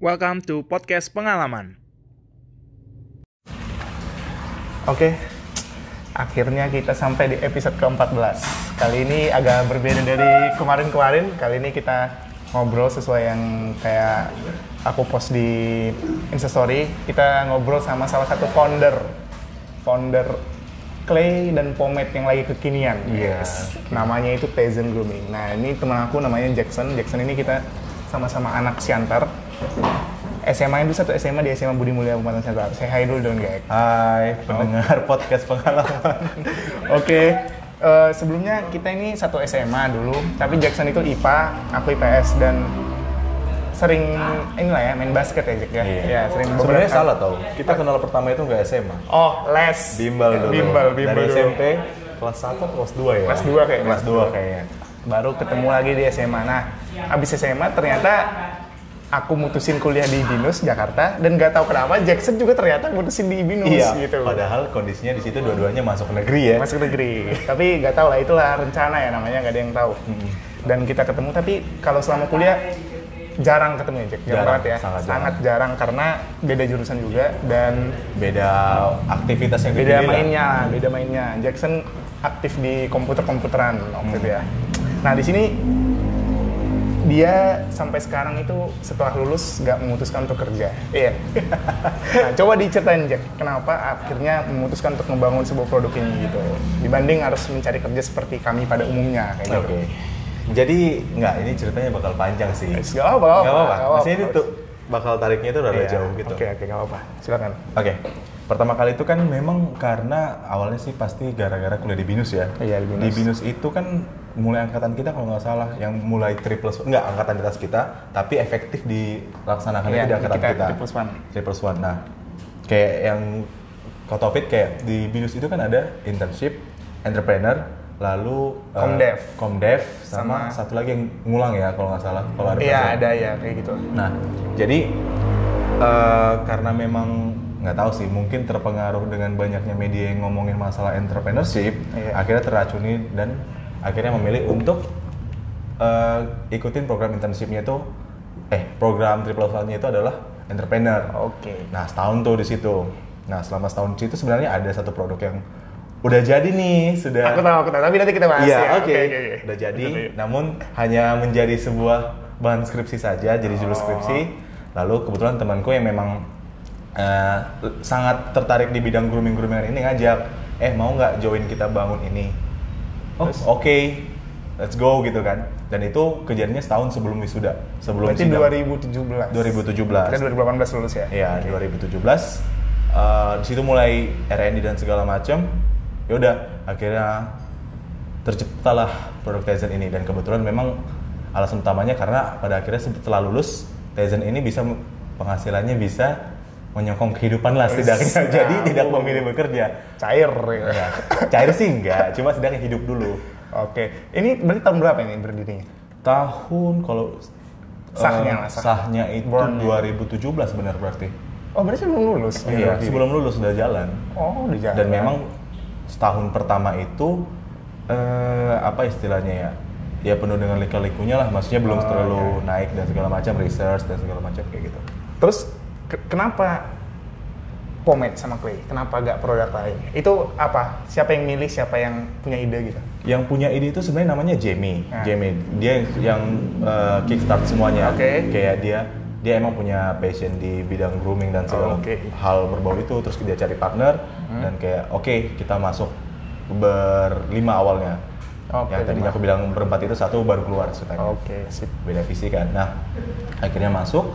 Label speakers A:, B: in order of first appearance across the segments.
A: Welcome to podcast pengalaman.
B: Oke, akhirnya kita sampai di episode ke-14. Kali ini agak berbeda dari kemarin-kemarin. Kali ini kita ngobrol sesuai yang kayak aku post di Instastory. Kita ngobrol sama salah satu founder, founder clay dan pomade yang lagi kekinian.
C: Yes.
B: Namanya itu Tezen Grooming. Nah ini teman aku namanya Jackson. Jackson ini kita sama-sama anak Siantar. SMA itu satu SMA di SMA Budi Mulia Bupatan Siantar. Saya hai dulu dong, guys.
C: Hai, pendengar podcast pengalaman.
B: Oke, eh, sebelumnya kita ini satu SMA dulu, tapi Jackson itu IPA, aku IPS dan sering inilah ya main basket ya Jack ya. Ya, sering
C: Sebenarnya salah tau. Kita kenal pertama itu nggak SMA.
B: Oh, les.
C: Bimbel dulu.
B: Bimbel, bimbel
C: Dari
B: dulu.
C: SMP kelas 1 kelas 2 ya?
B: Kelas 2 kayaknya.
C: Kelas 2 kayaknya.
B: Baru ketemu lagi di SMA. Nah, abis SMA ternyata aku mutusin kuliah di Binus Jakarta dan nggak tahu kenapa Jackson juga ternyata mutusin di Binus
C: Iya,
B: gitu.
C: padahal kondisinya di situ dua-duanya masuk negeri ya.
B: masuk negeri. tapi nggak tahu lah itulah rencana ya namanya nggak ada yang tahu. Dan kita ketemu tapi kalau selama kuliah jarang ketemu ya Jack, jarang,
C: Jarang,
B: banget ya,
C: sangat jarang.
B: jarang karena beda jurusan juga dan
C: Beda aktivitas yang
B: beda
C: dipilih lah.
B: mainnya, beda mainnya. Jackson aktif di komputer-komputeran waktu
C: Hmm.
B: itu ya. Nah di sini dia sampai sekarang itu setelah lulus nggak memutuskan untuk kerja. Iya. nah, coba diceritain Jack, kenapa akhirnya memutuskan untuk membangun sebuah produk ini gitu. Dibanding harus mencari kerja seperti kami pada umumnya kayak gitu.
C: Oke. Jadi nggak, ini ceritanya bakal panjang sih.
B: Gak apa-apa.
C: Nggak apa-apa. Maksudnya ini tuh bakal tariknya itu rada
B: Iya.
C: jauh gitu.
B: Oke, oke, nggak apa-apa. Silakan.
C: Oke, pertama kali itu kan memang karena awalnya sih pasti gara-gara kuliah di Binus ya.
B: Iya, di Binus.
C: itu kan mulai angkatan kita kalau nggak salah, yang mulai triple nggak angkatan di atas kita, tapi efektif dilaksanakan
B: Iya,
C: di angkatan
B: kita
C: kita.
B: triple one.
C: Triple one. Nah, kayak yang Taufik kayak di Binus itu kan ada internship, entrepreneur, lalu eh,
B: Komdev.
C: Komdev, sama,
B: Sama-
C: satu lagi yang ngulang ya kalau nggak salah. Kalau ada
B: Iya, ada ya kayak gitu.
C: Nah, jadi eh, karena memang nggak tahu sih, mungkin terpengaruh dengan banyaknya media yang ngomongin masalah entrepreneurship,
B: Iya.
C: akhirnya teracuni dan akhirnya memilih untuk eh, ikutin program internshipnya itu, eh program triple nya itu adalah entrepreneur.
B: Oke.
C: Nah, setahun tuh di situ. Nah, selama setahun itu sebenarnya ada satu produk yang udah jadi nih, sudah
B: Aku tahu, aku tahu. Tapi nanti kita bahas
C: Iya,
B: ya.
C: oke.
B: oke, oke.
C: Udah jadi, namun hanya menjadi sebuah bahan skripsi saja, jadi judul
B: Oh.
C: skripsi. Lalu kebetulan temanku yang memang eh, sangat tertarik di bidang grooming groomingan ini ngajak, eh mau nggak join kita bangun ini? Oh, oke, let's go gitu kan. Dan itu kejadiannya setahun sebelum wisuda, sebelum
B: Berarti
C: sidang.
B: 2017.
C: 2017.
B: Kita 2018 lulus ya?
C: Iya, 2017. Eh, di situ mulai R&D dan segala macam. Ya udah, akhirnya terciptalah produk Tizen ini dan kebetulan memang alasan utamanya karena pada akhirnya setelah lulus Tizen ini bisa penghasilannya bisa menyokong kehidupan lah setidaknya. Jadi tidak memilih bekerja.
B: Cair ya.
C: Ya, cair sih enggak, cuma setidaknya hidup dulu.
B: Oke. Ini berarti tahun berapa ini berdirinya?
C: Tahun kalau
B: Sahnya
C: eh,
B: lah, sah.
C: sahnya itu
B: Born-nya.
C: 2017 benar berarti.
B: Oh, berarti sebelum lulus?
C: Iya,
B: berdiri?
C: sebelum lulus sudah jalan.
B: Oh, udah jalan.
C: Dan memang setahun pertama itu eh, apa istilahnya ya? Ya penuh dengan lika-likunya lah, maksudnya belum
B: Oh,
C: terlalu naik dan segala macam research dan segala macam kayak gitu.
B: Terus kenapa pomade sama clay? Kenapa gak produk lain? Itu apa? Siapa yang milih? Siapa yang punya ide gitu?
C: Yang punya ide itu sebenarnya namanya Jamie.
B: Nah.
C: Jamie, dia yang eh, kickstart semuanya.
B: Oke.
C: Kayak dia dia emang punya passion di bidang grooming dan segala
B: Oh, oke.
C: hal berbau itu terus dia cari partner
B: Hmm.
C: dan kayak oke kita masuk berlima awalnya.
B: Oke,
C: yang tadinya aku bilang berempat itu satu baru keluar ceritanya.
B: Oke, sip.
C: beda visi kan. Nah, akhirnya masuk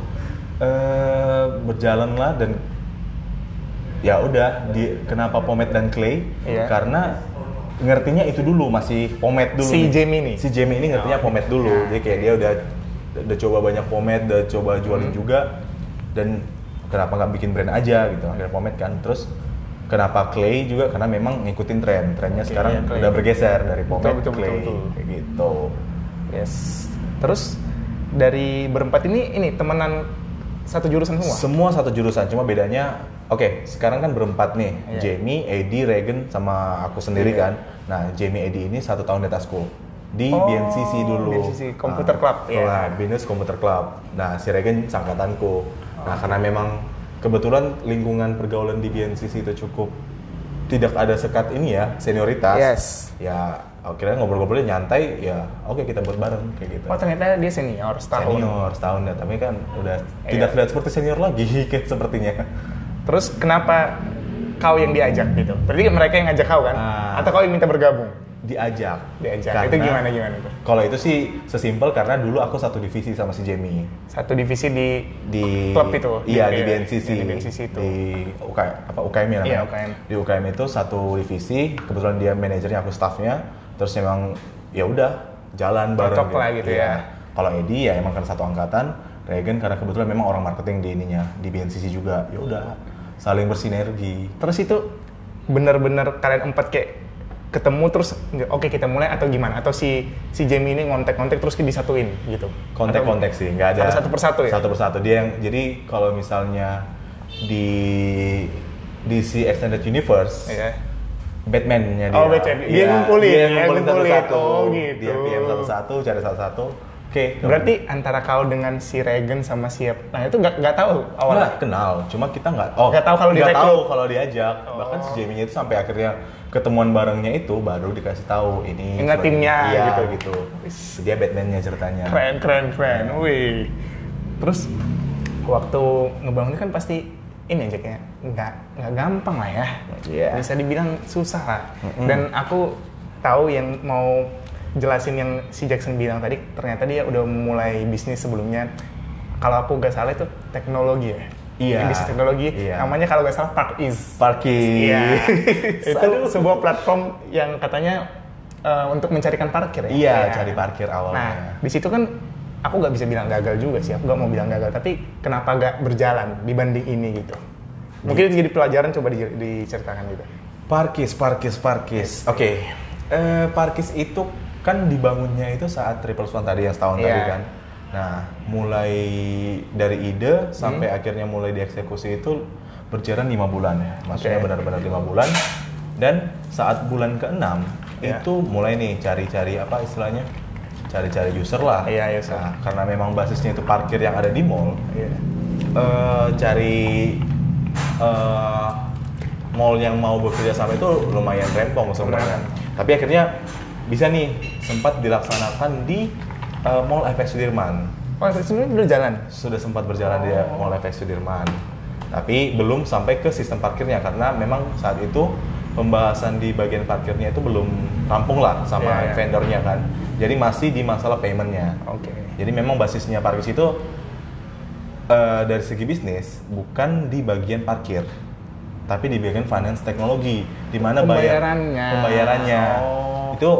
C: eh berjalanlah dan ya udah di kenapa pomade dan clay?
B: Iya.
C: Karena ngertinya itu dulu masih pomade dulu.
B: Si. Jamie nih?
C: Si Jamie ini ngertinya pomade dulu. Jadi kayak dia udah udah coba banyak pomade, udah coba jualin
B: Hmm.
C: juga dan kenapa nggak bikin brand aja gitu akhirnya pomade kan terus kenapa clay juga karena memang ngikutin tren trennya
B: Oke,
C: sekarang
B: iya,
C: udah bergeser dari pomade
B: betul,
C: ke clay
B: betul, betul.
C: kayak gitu
B: Yes. Terus dari berempat ini ini temenan satu jurusan semua?
C: Semua satu jurusan, cuma bedanya, oke, sekarang kan berempat nih,
B: Iya.
C: Jamie, Eddie, Regan, sama aku sendiri
B: Iya.
C: kan. Nah, Jamie, Eddie ini satu tahun di atasku. di
B: Oh,
C: BNCC dulu.
B: BNCC, Computer
C: Nah,
B: Club, ya.
C: Nah, Binus Computer Club. Nah, si Regen sangkatanku. Nah, karena memang kebetulan lingkungan pergaulan di BNCC itu cukup tidak ada sekat ini ya, senioritas.
B: Yes.
C: Ya, akhirnya ngobrol-ngobrolnya nyantai, ya oke kita buat bareng kayak gitu.
B: Oh ternyata dia senior setahun.
C: Senior setahun ya, tapi kan udah
B: Iya.
C: tidak terlihat seperti senior lagi kayak sepertinya.
B: Terus kenapa kau yang diajak gitu? Berarti mereka yang ngajak kau kan?
C: Ah.
B: Atau kau yang minta bergabung?
C: Diajak.
B: Diajak.
C: Karena-
B: Itu gimana gimana tuh?
C: Kalau itu sih sesimpel karena dulu aku satu divisi sama si Jamie
B: Satu divisi di
C: di
B: Klub itu?
C: Iya
B: Di-
C: di, BNCC.
B: di BNCC itu.
C: Di UK, apa UKM ya namanya?
B: Iya, UKM.
C: Di UKM itu satu divisi, kebetulan dia manajernya aku staffnya, terus emang ya udah jalan bareng.
B: Cocok lah gitu
C: Iya.
B: ya.
C: Kalau Edi ya emang kan satu angkatan, Regen karena kebetulan memang orang marketing di ininya di BNCC juga. Ya udah saling bersinergi.
B: Terus itu benar-benar kalian empat kayak ketemu terus oke kita mulai atau gimana? Atau si si Jamie ini ngontek-ngontek terus disatuin gitu?
C: kontek-kontek sih nggak ada
B: Satu- satu persatu ya?
C: satu persatu dia yang jadi kalau misalnya di DC Extended Universe
B: Iya.
C: Batman-nya dia
B: Oh, Batman. Dia
C: Iya,
B: ngumpulin,
C: dia
B: ya,
C: ngumpulin
B: ngumpulin.
C: satu-satu
B: Oh, gitu.
C: dia PM satu-satu cari satu-satu oke
B: Berarti antara kau dengan si Regen sama siap, nah itu nggak nggak tahu awalnya.
C: Nggak kenal, cuma kita nggak. Oh,
B: Nggak tahu kalau
C: nggak
B: direkrut.
C: tahu kalau diajak. Bahkan si Jamie itu sampai akhirnya ketemuan barengnya itu baru dikasih tahu ini.
B: Ingat timnya,
C: iya,
B: gitu.
C: gitu. Dia Batman-nya ceritanya.
B: Keren keren keren, wih. Terus waktu ngebangun kan pasti ini aja kayak nggak nggak gampang lah ya.
C: Iya.
B: Bisa dibilang susah lah. Dan aku tahu yang mau jelasin yang si Jackson bilang tadi ternyata dia udah mulai bisnis sebelumnya. Kalau aku nggak salah itu teknologi ya.
C: Iya.
B: Bisnis teknologi.
C: Iya.
B: Namanya kalau nggak salah Park Is. Iya. itu sebuah platform yang katanya eh, untuk mencarikan parkir ya.
C: Iya, cari parkir awalnya.
B: Nah, di situ kan aku nggak bisa bilang gagal juga sih. Aku nggak mau bilang gagal, tapi kenapa nggak berjalan dibanding ini gitu? Mungkin jadi pelajaran coba di- diceritakan gitu.
C: Parkis, parkis, parkis. Oke. Eh, parkis itu kan dibangunnya itu saat Triple Swan tadi yang setahun
B: Iya.
C: tadi kan. Nah, mulai dari ide sampai
B: Hmm.
C: akhirnya mulai dieksekusi itu berjalan lima bulan. Maksudnya
B: Oke.
C: benar-benar lima bulan. Dan saat bulan ke-6
B: Iya.
C: itu mulai nih cari-cari apa istilahnya? Cari-cari user lah.
B: Iya, user.
C: Nah, karena memang basisnya itu parkir yang ada di mall,
B: Iya.
C: eh, cari eh, mall yang mau bekerja sama itu lumayan rempong sebenarnya. Tapi akhirnya bisa nih sempat dilaksanakan di eh, Mall FX Sudirman.
B: Oh, itu sebenarnya udah jalan.
C: Sudah sempat berjalan di Mall FX Sudirman. Tapi belum sampai ke sistem parkirnya karena memang saat itu pembahasan di bagian parkirnya itu belum rampung lah sama
B: Iya, iya.
C: vendornya kan. Jadi masih di masalah paymentnya.
B: Oke.
C: Jadi memang basisnya parkir itu eh, dari segi bisnis bukan di bagian parkir, tapi di bagian finance teknologi, di mana bayar-
B: Pembayarannya.
C: pembayarannya
B: Oh.
C: itu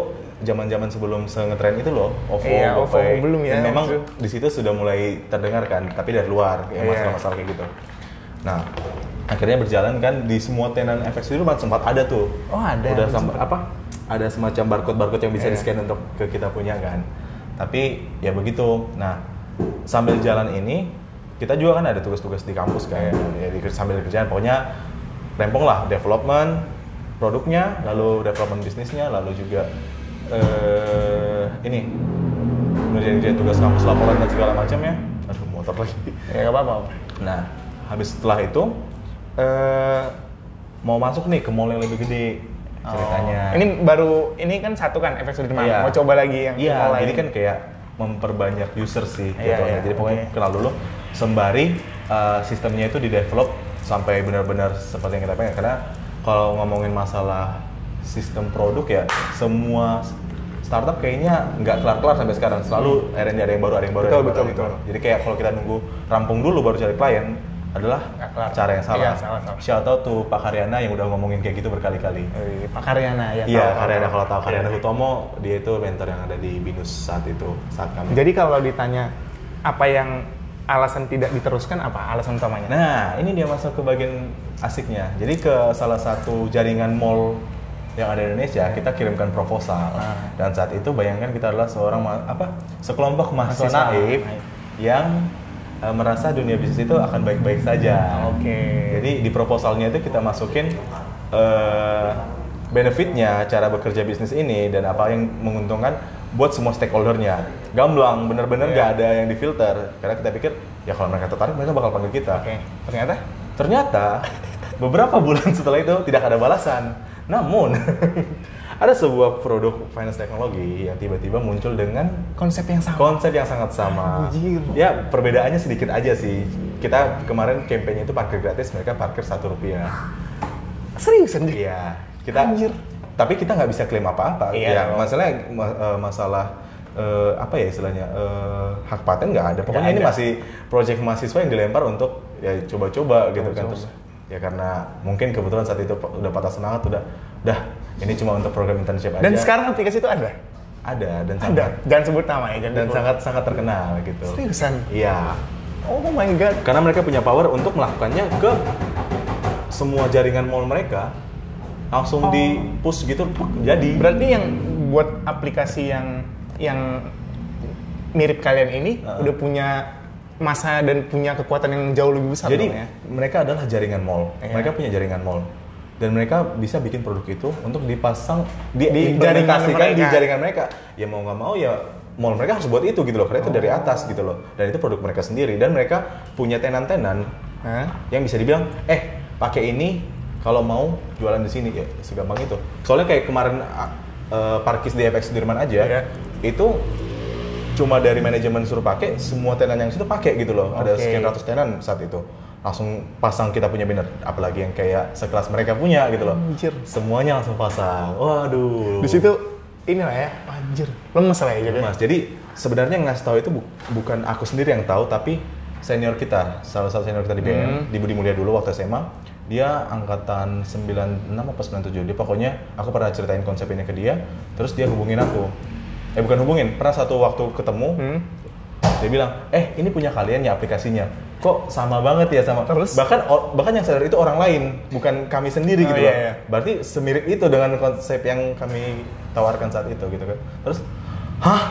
C: zaman-zaman sebelum ngetren itu loh, OVO,
B: Iya, OVO belum ya,
C: Dan memang di situ sudah mulai terdengar kan, tapi dari luar ya
B: Iya.
C: masalah-masalah kayak gitu. Nah, akhirnya berjalan kan di semua tenan FX itu sempat ada tuh.
B: Oh, ada.
C: Udah sam- apa? Ada semacam barcode-barcode yang bisa
B: Iya.
C: di-scan untuk ke kita punya kan. Tapi ya begitu. Nah, sambil jalan ini kita juga kan ada tugas-tugas di kampus kayak ya di, sambil kerjaan pokoknya rempong lah development produknya, lalu development bisnisnya, lalu juga eh ini ngerjain tugas kampus laporan dan segala macam ya. Aduh, motor lagi.
B: Ya nggak apa-apa.
C: Nah, habis setelah itu eh mau masuk nih ke mall yang lebih gede ceritanya.
B: Oh. Ini baru ini kan satu kan efek Sudirman.
C: Iya.
B: Mau coba lagi yang
C: Iya,
B: mall lain.
C: jadi kan kayak memperbanyak user sih
B: Iya,
C: jatuhnya.
B: iya,
C: Jadi pokoknya kenal dulu sembari uh, sistemnya itu di develop sampai benar-benar seperti yang kita pengen karena kalau ngomongin masalah sistem produk ya semua startup kayaknya nggak kelar-kelar sampai sekarang selalu R&D ada yang baru ada yang baru
B: Betul,
C: ada yang baru,
B: betul,
C: ada yang
B: betul.
C: baru. jadi kayak kalau kita nunggu rampung dulu baru cari klien adalah
B: kelar.
C: cara yang salah.
B: Iya, salah, salah.
C: Shout out to Pak Karyana yang udah ngomongin kayak gitu berkali-kali.
B: Eh, Pak Karyana ya.
C: Iya, Karyana kalau tahu Karyana
B: Iya.
C: Hutomo dia itu mentor yang ada di Binus saat itu saat kami.
B: Jadi kalau ditanya apa yang alasan tidak diteruskan apa alasan utamanya?
C: Nah, ini dia masuk ke bagian asiknya. Jadi ke salah satu jaringan mall yang ada di Indonesia, kita kirimkan proposal.
B: Ah.
C: Dan saat itu bayangkan kita adalah seorang apa? Sekelompok mahasiswa naif yang eh, merasa dunia bisnis itu akan baik-baik saja.
B: Oke.
C: Jadi di proposalnya itu kita masukin eh, benefitnya cara bekerja bisnis ini dan apa yang menguntungkan buat semua stakeholdernya. Gamblang, bener-bener
B: Iya.
C: nggak ada yang difilter. Karena kita pikir ya kalau mereka tertarik mereka bakal panggil kita.
B: Oke, ternyata
C: Ternyata beberapa bulan setelah itu tidak ada balasan. Namun ada sebuah produk finance teknologi yang tiba-tiba muncul dengan
B: konsep yang sama.
C: konsep yang sangat sama.
B: Anjir.
C: Ya perbedaannya sedikit aja sih. Kita kemarin campaign itu parkir gratis, mereka parkir satu rupiah.
B: Seriusan.
C: Iya, kita.
B: Anjir.
C: Tapi kita nggak bisa klaim apa-apa.
B: Iya
C: Ya,
B: dong.
C: masalah ma- eh, masalah eh, apa ya istilahnya eh, hak paten nggak ada. Pokoknya ini
B: ada.
C: masih proyek mahasiswa yang dilempar untuk ya coba-coba gitu kan.
B: Coba-coba.
C: Terus ya karena mungkin kebetulan saat itu udah patah semangat udah udah ini cuma untuk program internship aja.
B: Dan sekarang aplikasi itu ada?
C: ada dan
B: Ada.
C: sangat
B: Jangan sebut nama ya,
C: dan sangat sangat terkenal gitu.
B: Seriusan?
C: Iya.
B: Oh my god.
C: Karena mereka punya power untuk melakukannya ke semua jaringan mall mereka langsung di push gitu jadi
B: Berarti yang buat aplikasi yang yang mirip kalian ini
C: Heeh.
B: udah punya masa dan punya kekuatan yang jauh lebih besar
C: jadi
B: dong ya.
C: mereka adalah jaringan mall
B: Iya.
C: mereka punya jaringan mall dan mereka bisa bikin produk itu untuk dipasang
B: Di
C: di,
B: jaringan
C: diimplementasikan di
B: mereka.
C: jaringan mereka ya mau nggak mau ya mall mereka harus buat itu gitu loh karena itu dari atas gitu loh dan itu produk mereka sendiri dan mereka punya tenan-tenan
B: Hah?
C: yang bisa dibilang eh pakai ini kalau mau jualan di sini ya segampang itu soalnya kayak kemarin uh, parkis di FX Sudirman aja
B: Iya.
C: itu cuma dari manajemen suruh pakai semua tenan yang situ pakai gitu loh ada
B: Oke.
C: sekian ratus tenan saat itu langsung pasang kita punya banner apalagi yang kayak sekelas mereka punya gitu loh
B: Anjir.
C: semuanya langsung pasang waduh
B: Di situ inilah ya, anjir. Lemes lah ya jadi.
C: Mas, jadi sebenarnya ngasih tahu itu bu- bukan aku sendiri yang tahu, tapi senior kita, salah satu senior kita di BM,
B: Hmm.
C: di Budi Mulia dulu waktu SMA, dia angkatan 96 apa 97, dia pokoknya aku pernah ceritain konsep ini ke dia, terus dia hubungin aku. Eh bukan hubungin, pernah satu waktu ketemu,
B: Hmm.
C: dia bilang, eh ini punya kalian ya aplikasinya, kok sama banget ya sama.
B: Terus?
C: bahkan bahkan yang sadar itu orang lain, bukan kami sendiri
B: Oh,
C: gitu
B: iya,
C: loh.
B: iya.
C: Berarti semirip itu dengan konsep yang kami tawarkan saat itu gitu kan. Terus, hah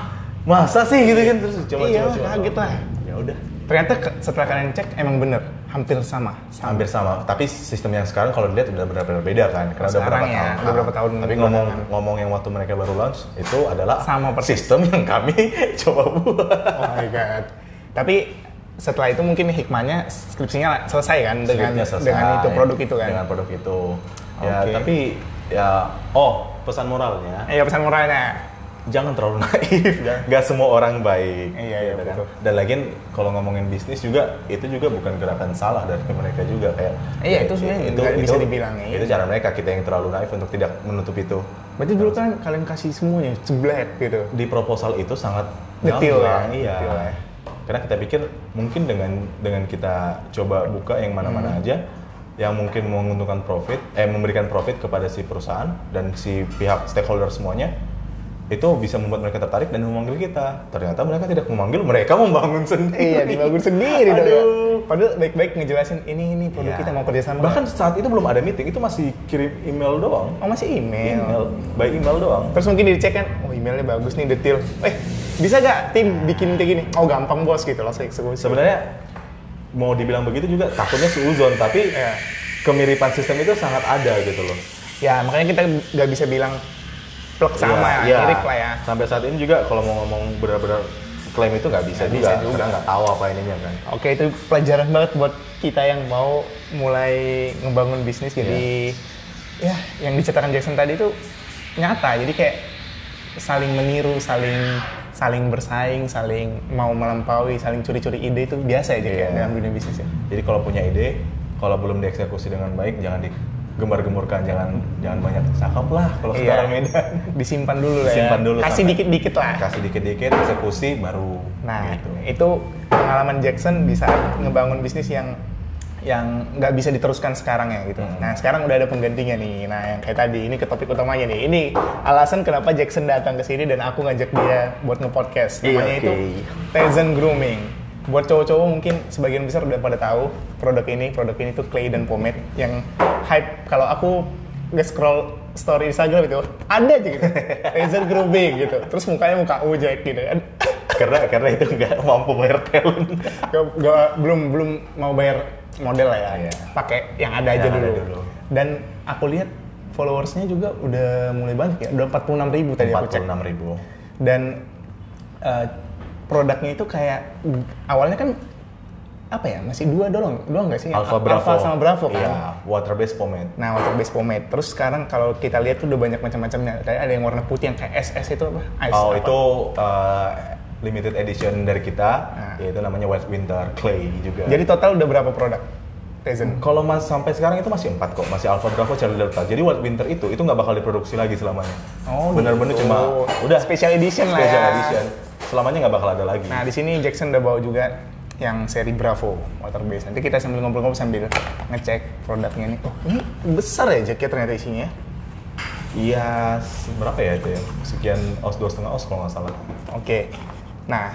C: masa sih gitu kan terus coba
B: Iya,
C: coba coba.
B: kaget lah.
C: Ya udah.
B: Ternyata setelah kalian cek emang bener, hampir sama.
C: Hampir sama, tapi sistem yang sekarang kalau dilihat udah benar-benar beda kan, karena udah beberapa
B: ya,
C: tahun.
B: udah beberapa tahun
C: Tapi ngomong
B: belakangan.
C: ngomong yang waktu mereka baru launch itu adalah
B: Sama persis.
C: sistem yang kami coba buat.
B: Oh my god. Tapi setelah itu mungkin hikmahnya skripsinya selesai kan dengan
C: Scriptnya selesai.
B: dengan itu produk itu kan.
C: Dengan produk itu. Ya,
B: Oke.
C: tapi ya oh, pesan moralnya
B: Iya pesan moralnya.
C: Jangan terlalu naif. Gak semua orang baik.
B: Iya, iya,
C: gitu kan.
B: betul.
C: Dan lagian kalau ngomongin bisnis juga itu juga bukan gerakan salah dari mereka juga kayak
B: Iya, itu sebenarnya nggak bisa dibilang, iya.
C: Itu cara mereka kita yang terlalu naif untuk tidak menutup itu.
B: Berarti dulu kan kalian kasih semuanya jeblet gitu.
C: Di proposal itu sangat
B: Detail ya,
C: iya.
B: ya.
C: Karena kita pikir mungkin dengan dengan kita coba buka yang mana-mana
B: Hmm.
C: aja yang mungkin menguntungkan profit, eh memberikan profit kepada si perusahaan dan si pihak stakeholder semuanya itu bisa membuat mereka tertarik dan memanggil kita. Ternyata mereka tidak memanggil, mereka membangun sendiri.
B: Iya, dibangun sendiri dong ya.
C: Aduh.
B: Padahal baik-baik ngejelasin ini ini produk
C: Iya.
B: kita mau kerjasama.
C: Bahkan saat itu belum ada meeting, itu masih kirim email doang.
B: oh masih email.
C: Email, by email doang.
B: Terus mungkin dicek kan, oh emailnya bagus nih detail. Eh bisa gak tim bikin kayak gini? Oh gampang bos gitu langsung eksekusi.
C: Sebenarnya mau dibilang begitu juga takutnya seuzon, tapi
B: Iya.
C: kemiripan sistem itu sangat ada gitu loh.
B: Ya makanya kita nggak bisa bilang plek sama
C: Iya,
B: ya,
C: iya.
B: mirip lah ya.
C: Sampai saat ini juga kalau mau ngomong benar-benar klaim itu nggak bisa, juga,
B: bisa juga.
C: karena nggak tahu apa ininya kan.
B: Oke itu pelajaran banget buat kita yang mau mulai ngebangun bisnis jadi ya yang diceritakan Jackson tadi itu nyata jadi kayak saling meniru saling saling bersaing saling mau melampaui saling curi-curi ide itu biasa aja kayak
C: Iya.
B: dalam dunia bisnis ya
C: Jadi kalau punya ide, kalau belum dieksekusi dengan baik, jangan digembar-gemburkan, jangan jangan banyak cakap lah kalau
B: Iya.
C: sekarang Medan.
B: disimpan dulu lah ya
C: dulu
B: kasih dikit-dikit lah
C: Kasih dikit-dikit, eksekusi baru.
B: Nah,
C: gitu.
B: itu pengalaman Jackson di saat ngebangun bisnis yang yang nggak bisa diteruskan sekarang ya gitu.
C: Hmm.
B: Nah, sekarang udah ada penggantinya nih. Nah, yang kayak tadi ini ke topik utamanya nih. Ini alasan kenapa Jackson datang ke sini dan aku ngajak dia buat nge-podcast.
C: Iya,
B: Namanya
C: oke.
B: itu Tezen Grooming. Buat cowok-cowok mungkin sebagian besar udah pada tahu produk ini. Produk ini tuh clay dan pomade yang hype. Kalau aku nge-scroll story Instagram itu ada aja gitu. Tezen Grooming gitu. Terus mukanya muka ujek gitu kan.
C: karena karena itu nggak mampu bayar talent.
B: Gak, gak- belum belum mau bayar model lah ya.
C: Iya.
B: Pakai yang ada aja
C: Yang ada
B: dulu.
C: dulu.
B: Dan aku lihat followersnya juga udah mulai banyak ya. Udah 46 ribu tadi aku cek.
C: 46 ribu.
B: dan eh, produknya itu kayak awalnya kan apa ya masih dua doang doang nggak sih
C: Alpha Bravo.
B: sama Bravo kan
C: Iya, water based pomade.
B: Nah, water based pomade. Terus sekarang kalau kita lihat tuh udah banyak macam-macamnya. Kayak ada yang warna putih yang kayak SS itu apa? Ice
C: Oh,
B: apa?
C: itu uh, limited edition dari kita,
B: Nah.
C: yaitu namanya White Winter Clay juga.
B: Jadi total udah berapa produk? Tizen.
C: kalau mas sampai sekarang itu masih empat kok, masih Alpha Bravo, Charlie Delta. Jadi White Winter itu itu nggak bakal diproduksi lagi selamanya.
B: Oh,
C: Bener-bener
B: gitu.
C: cuma udah
B: special edition lah
C: special
B: ya.
C: edition. Selamanya nggak bakal ada lagi.
B: Nah, di sini Jackson udah bawa juga yang seri Bravo water base. Nanti kita sambil ngobrol-ngobrol sambil ngecek produknya nih. Oh, ini besar ya jaket ternyata isinya.
C: Iya, berapa ya itu ya? Sekian os dua setengah os kalau nggak salah.
B: Oke. Nah,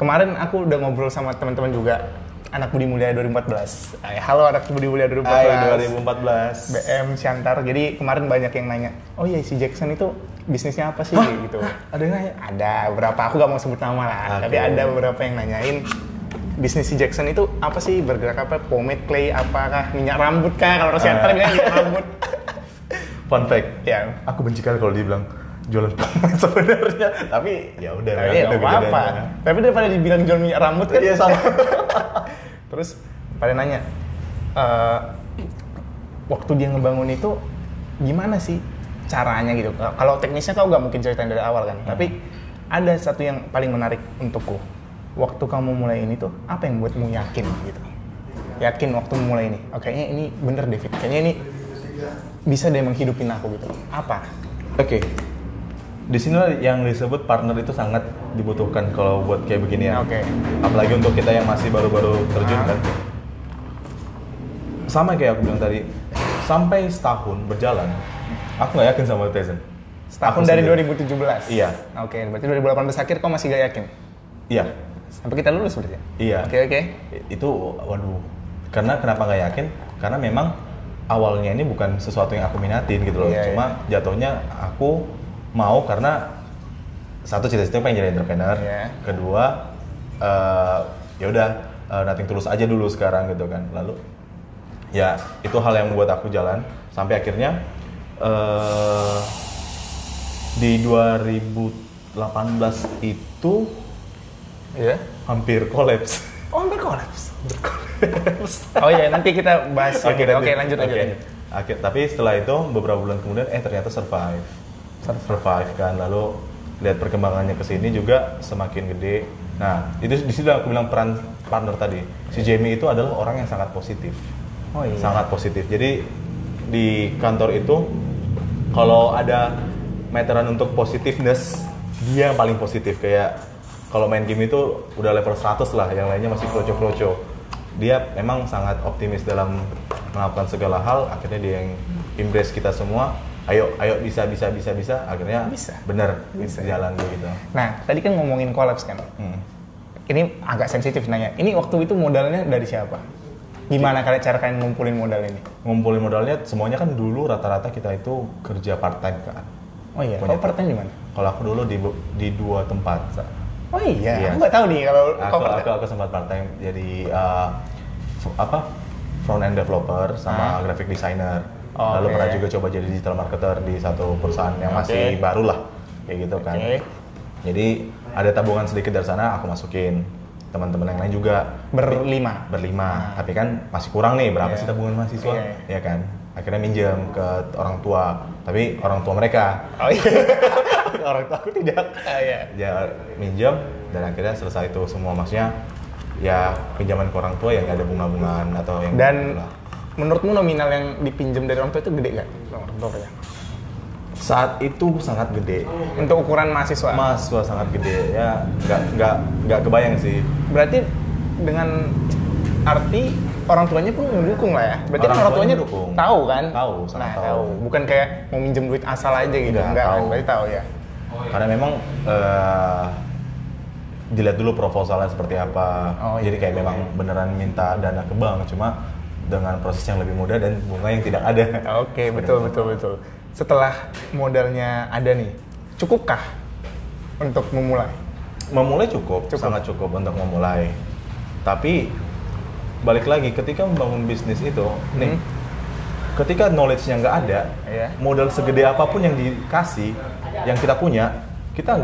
B: kemarin aku udah ngobrol sama teman-teman juga anak Budi Mulia 2014. Ay, halo anak Budi Mulia 2014.
C: Hai 2014.
B: BM Siantar. Jadi kemarin banyak yang nanya, oh iya si Jackson itu bisnisnya apa sih gitu.
C: Ada yang nanya?
B: Ada beberapa, aku gak mau sebut nama lah,
C: Oke.
B: tapi ada beberapa yang nanyain bisnis si Jackson itu apa sih? Bergerak apa? Pomade clay apakah? Minyak rambut kah? Kalau orang Siantar
C: Ah.
B: bilang minyak rambut.
C: Fun fact.
B: ya.
C: Aku benci kali kalau dibilang jualan pomade sebenarnya. Tapi ya udah.
B: tapi ya
C: nggak
B: apa-apa. Tapi daripada dibilang jual minyak rambut kan
C: Iya sama.
B: terus pada nanya "Eh, waktu dia ngebangun itu gimana sih caranya gitu? Kalau teknisnya kau gak mungkin ceritain dari awal kan. Tapi ada satu yang paling menarik untukku waktu kamu mulai ini tuh apa yang buatmu yakin gitu yakin waktu mulai ini oke kayaknya ini bener David kayaknya ini bisa deh menghidupin aku gitu apa
C: Oke. Di sini yang disebut partner itu sangat dibutuhkan kalau buat kayak begini ya.
B: Oke.
C: Apalagi untuk kita yang masih baru-baru terjun
B: Ah.
C: kan. Sama kayak aku bilang tadi, sampai setahun berjalan, aku nggak yakin sama Tizen.
B: setahun
C: Aku
B: dari
C: sendiri.
B: 2017
C: Iya.
B: oke berarti 2018 akhir kau masih gak yakin
C: Iya,
B: sampai kita lulus berarti
C: iya.
B: oke oke
C: Itu, waduh. Karena kenapa nggak yakin? Karena memang awalnya ini bukan sesuatu yang aku minatin gitu loh.
B: Iya,
C: Cuma jatuhnya aku mau karena satu cita-cita pengen jadi entrepreneur.
B: Iya.
C: Kedua, eh, ya udah nothing tulus aja dulu sekarang gitu kan. Lalu ya itu hal yang membuat aku jalan sampai akhirnya eh di 2018 itu
B: Iya.
C: hampir kolaps.
B: Oh, hampir kolaps. oh iya, nanti kita bahas. Oke, oke,
C: nanti.
B: lanjut, lanjut,
C: Oke.
B: lanjut.
C: Akhir- tapi setelah itu beberapa bulan kemudian eh ternyata survive. Survive kan lalu lihat perkembangannya ke sini juga semakin gede. Nah, itu di situ aku bilang peran partner tadi. Si Jamie itu adalah orang yang sangat positif.
B: Oh iya.
C: Sangat positif. Jadi di kantor itu kalau ada meteran untuk positiveness, dia yang paling positif kayak kalau main game itu udah level 100 lah, yang lainnya masih kroco-kroco. Dia memang sangat optimis dalam melakukan segala hal, akhirnya dia yang embrace kita semua. Ayo, ayo bisa, bisa, bisa, bisa. Akhirnya
B: Bisa.
C: bener,
B: Bisa.
C: jalan gitu.
B: Nah, tadi kan ngomongin kolaps kan.
C: Hmm.
B: Ini agak sensitif nanya. Ini waktu itu modalnya dari siapa? Gimana kalian cara kalian ngumpulin modal ini?
C: Ngumpulin modalnya semuanya kan dulu rata-rata kita itu kerja part time kan.
B: Oh iya, kau part time di mana?
C: Kalau aku dulu di di dua tempat.
B: Oh iya,
C: Iya.
B: aku nggak tahu nih kalau
C: aku,
B: part
C: aku, aku sempat part time jadi uh, apa front end developer sama
B: Ah.
C: graphic designer.
B: Oh,
C: Lalu
B: oke.
C: pernah juga coba jadi digital marketer di satu perusahaan yang masih
B: Oke.
C: baru lah kayak gitu kan. Jadi ada tabungan sedikit dari sana aku masukin. Teman-teman yang lain juga
B: berlima.
C: berlima. Tapi kan masih kurang nih berapa
B: Iya.
C: sih tabungan mahasiswa?
B: Iya.
C: Ya kan. Akhirnya minjem ke orang tua. Tapi orang tua mereka.
B: Oh iya.
C: orang tua aku tidak
B: Ah, iya.
C: ya minjem dan akhirnya selesai itu semua maksudnya ya pinjaman ke orang tua yang nggak ada bunga-bungaan atau yang
B: Dan
C: lah.
B: menurutmu nominal yang dipinjam dari orang tua itu gede nggak? Orang tua ya.
C: saat itu sangat gede
B: Untuk ukuran mahasiswa.
C: mahasiswa sangat gede ya nggak nggak nggak kebayang sih
B: Berarti dengan arti orang tuanya pun mendukung lah ya. Berarti
C: Orang
B: kan orang
C: tuanya
B: tuanya
C: mendukung.
B: tahu kan?
C: Tahu, sangat
B: nah,
C: tahu.
B: Bukan kayak mau minjem duit asal aja gitu.
C: Enggak,
B: Enggak, kan?
C: tahu.
B: Berarti tahu ya.
C: Karena memang eh, dilihat dulu proposalnya seperti apa
B: Oh,
C: jadi
B: iya,
C: kayak
B: iya,
C: memang beneran minta dana ke bank cuma dengan proses yang lebih mudah dan bunga yang tidak ada
B: Oke, betul betul betul. Setelah modalnya ada nih, cukupkah untuk memulai?
C: memulai cukup,
B: Cukup.
C: sangat cukup untuk memulai. Tapi balik lagi ketika membangun bisnis itu, nih,
B: Hmm.
C: ketika knowledge-nya nggak ada,
B: Iya.
C: modal segede apa pun yang dikasih, yang kita punya, kita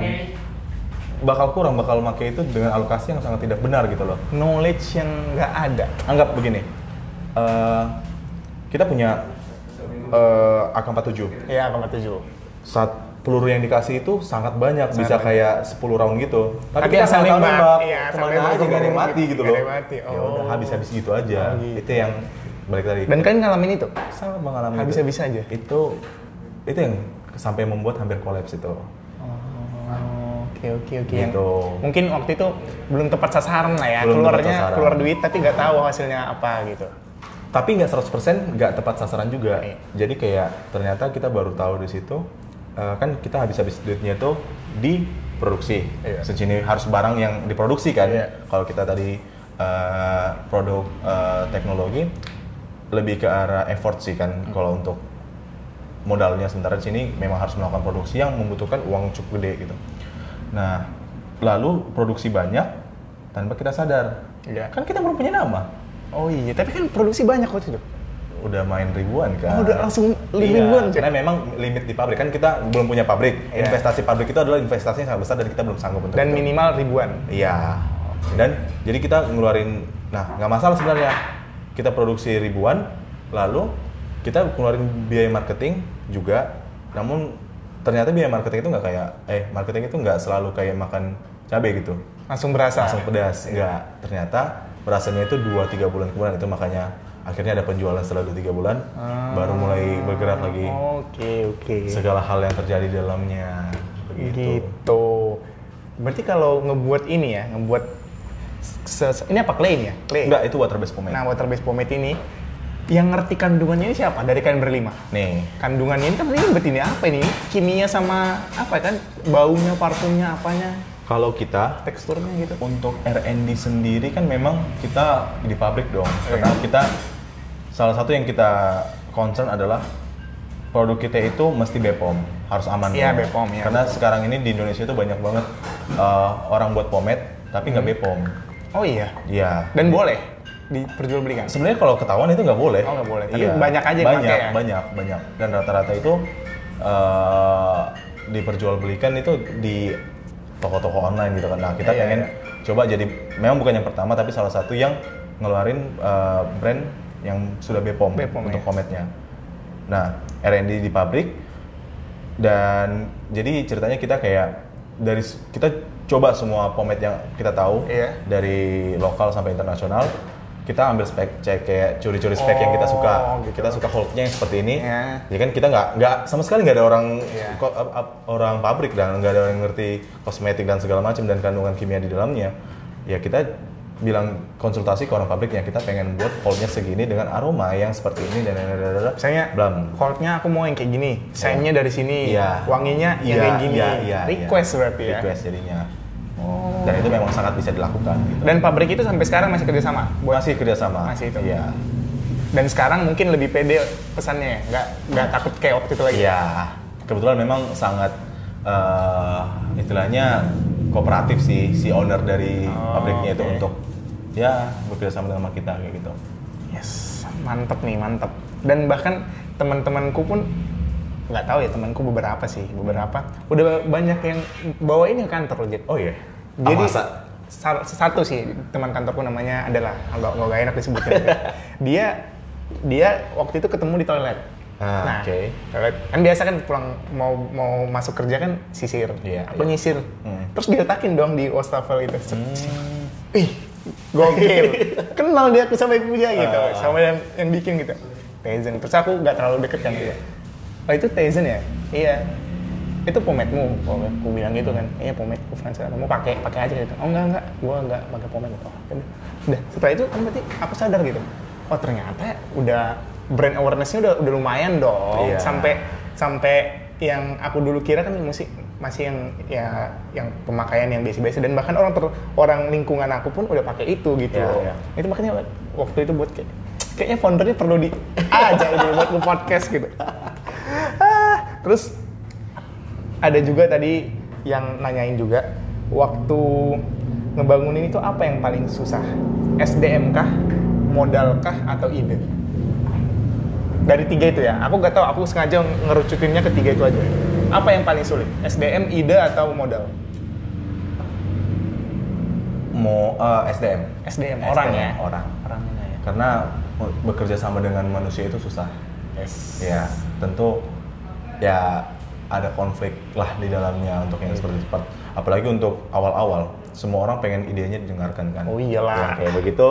C: bakal kurang, bakal make itu dengan alokasi yang sangat tidak benar gitu loh.
B: Knowledge yang nggak ada.
C: Anggap begini, eh, kita punya eh, AK-47.
B: Ya, kamar tujuh.
C: Saat peluru yang dikasih itu sangat banyak,
B: Sangat
C: bisa
B: banyak.
C: kayak 10 round gitu.
B: Tapi
C: kita
B: asal
C: nggak tahu
B: nembak.
C: nembak,
B: Iya,
C: ke
B: mana
C: aja nggak ada yang mati gitu loh.
B: mati.
C: Ya udah
B: Oh.
C: habis-habis gitu aja.
B: Oh, gitu.
C: Itu yang balik lagi.
B: Dan kalian ngalamin itu?
C: sangat mengalami
B: Habis-habis aja?
C: Itu itu yang sampai membuat hampir kolaps itu.
B: Oh, oke oke oke.
C: Gitu.
B: Mungkin waktu itu belum tepat sasaran lah ya.
C: Belum
B: Keluarnya
C: sasaran.
B: keluar duit tapi nggak tahu hasilnya apa gitu.
C: Tapi nggak 100% nggak tepat sasaran juga.
B: Iya.
C: Jadi kayak ternyata kita baru tahu di situ eh, kan kita habis-habis duitnya itu di produksi.
B: Iya.
C: Sini harus barang yang diproduksi kan.
B: Iya.
C: Kalau kita tadi eh, produk eh, teknologi lebih ke arah effort sih kan.
B: Hmm.
C: Kalau untuk modalnya sementara di sini memang harus melakukan produksi yang membutuhkan uang cukup gede gitu. Nah, lalu produksi banyak tanpa kita sadar.
B: Iya.
C: Kan kita belum punya nama.
B: Oh iya, tapi kan produksi banyak waktu itu.
C: Udah main ribuan kan.
B: Oh, udah langsung
C: Iya,
B: ribuan, Cek.
C: karena memang limit di pabrik kan kita belum punya pabrik.
B: Iya.
C: Investasi pabrik itu adalah investasi yang sangat besar dan kita belum sanggup untuk
B: Dan
C: itu.
B: minimal ribuan.
C: Iya. Dan jadi kita ngeluarin, nah nggak masalah sebenarnya. Kita produksi ribuan, lalu kita ngeluarin biaya marketing juga. Namun ternyata biaya marketing itu nggak kayak, eh marketing itu nggak selalu kayak makan cabai gitu,
B: Langsung berasa.
C: langsung pedas. Nggak. Ternyata berasanya itu 2-3 bulan kemudian itu makanya akhirnya ada penjualan setelah 2-3 bulan, baru mulai bergerak lagi.
B: Oke, oke.
C: Segala hal yang terjadi di dalamnya. Begitu.
B: Gitu. Berarti kalau ngebuat ini ya, ngebuat ini apa clay ini ya? Clay.
C: Enggak, itu water based pomade.
B: Nah, water based pomade ini yang ngerti kandungannya ini siapa? Dari kalian berlima.
C: Nih,
B: Kandungannya ini kan ini apa ini? Kimia sama apa kan? Baunya, parfumnya, apanya?
C: kalau kita
B: Teksturnya gitu.
C: untuk R&D sendiri kan memang kita di pabrik dong.
B: Iya.
C: Karena kita salah satu yang kita concern adalah produk kita itu mesti BPOM, harus aman.
B: Iya,
C: dong.
B: BPOM, iya,
C: Karena
B: betul.
C: sekarang ini di Indonesia itu banyak banget uh, orang buat pomade tapi nggak BPOM.
B: Oh iya.
C: Iya.
B: Dan boleh diperjualbelikan.
C: Sebenarnya kalau ketahuan itu nggak boleh.
B: Oh, nggak boleh. Tapi
C: Iya.
B: banyak aja yang
C: banyak,
B: pakai ya?
C: banyak, banyak. Dan rata-rata itu eh diperjualbelikan itu di toko-toko online gitu kan. Nah, kita
B: Iya,
C: pengen
B: iya.
C: coba jadi memang bukan yang pertama tapi salah satu yang ngeluarin eh, brand yang sudah BPOM,
B: BPOM,
C: untuk
B: ya.
C: pomade-nya. Nah, R&D di pabrik dan jadi ceritanya kita kayak dari kita coba semua pomade yang kita tahu
B: Iya.
C: dari lokal sampai internasional kita ambil spek cek kayak curi-curi spek yang kita suka
B: Oh, gitu.
C: kita suka Hulknya yang seperti ini
B: Iya.
C: ya kan kita nggak nggak sama sekali nggak ada orang
B: Iya.
C: ko- ap- ap- orang pabrik dan nggak ada orang yang ngerti kosmetik dan segala macam dan kandungan kimia di dalamnya ya kita bilang konsultasi ke orang pabriknya kita pengen buat Hulknya segini dengan aroma yang seperti ini dan dan.
B: Misalnya,
C: Blam.
B: Hulknya aku mau yang kayak gini, shine-nya dari sini,
C: Iya.
B: wanginya yang
C: Iya,
B: kayak gini.
C: iya, iya,
B: Request
C: iya.
B: berarti ya.
C: request jadinya
B: Oh.
C: Dan itu memang sangat bisa dilakukan gitu.
B: Dan pabrik itu sampai sekarang masih kerjasama? Buat
C: masih kerjasama
B: Masih itu?
C: iya
B: Dan sekarang mungkin lebih pede pesannya ya? Nggak, nggak takut kayak waktu itu lagi?
C: Iya, kebetulan memang sangat eh, istilahnya kooperatif sih si owner dari
B: Oh,
C: pabriknya itu
B: oke.
C: untuk ya bekerja sama dengan kita kayak gitu.
B: Yes, mantep nih, mantep. Dan bahkan teman-temanku pun nggak tahu ya temanku beberapa sih, beberapa udah banyak yang bawa ini ke kantor loh.
C: Oh iya.
B: Jadi
C: masa?
B: sa- satu sih teman kantorku namanya adalah nggak nggak enak disebutin. dia dia waktu itu ketemu di toilet.
C: Ah,
B: nah,
C: oke.
B: toilet kan biasa kan pulang mau mau masuk kerja kan sisir.
C: Iya,
B: Aku
C: iya.
B: nyisir.
C: Hmm.
B: Terus diletakin dong di wastafel itu. Ih, gokil. Kenal dia aku sama ibunya gitu,
C: Ah.
B: sama yang yang bikin gitu. Tizen. Terus aku nggak terlalu deket kan gitu. Oh itu Tizen ya? Iya. Itu pomade. Aku bilang gitu kan. Iya pomade ku Fransa. Kamu pakai pakai aja gitu. Oh enggak enggak, gua enggak pakai pomade. Oh, udah. Udah. Setelah itu kan berarti aku sadar gitu. Oh ternyata udah brand awareness-nya udah udah lumayan dong.
C: Iya.
B: Sampai sampai yang aku dulu kira kan musik masih yang ya yang pemakaian yang biasa-biasa dan bahkan orang ter, orang lingkungan aku pun udah pakai itu gitu
C: Iya,
B: loh.
C: iya.
B: Itu makanya waktu itu buat kayak kayaknya foundernya perlu di aja gitu buat nge podcast gitu. Ah, terus ada juga tadi yang nanyain juga waktu ngebangun ini tuh apa yang paling susah? SDM kah, modal kah atau ide? Dari tiga itu ya, aku nggak tahu, aku sengaja ngerucutinnya ke tiga itu aja. Apa yang paling sulit? SDM, ide atau modal?
C: mau eh, SDM.
B: SDM, orang ya?
C: Orang.
B: Orangnya ya.
C: Karena bekerja sama dengan manusia itu susah.
B: Yes.
C: Ya, tentu ya ada konflik lah di dalamnya untuk yang seperti cepat. Apalagi untuk awal-awal, semua orang pengen idenya didengarkan kan.
B: Oh iyalah.
C: Ya, kayak begitu,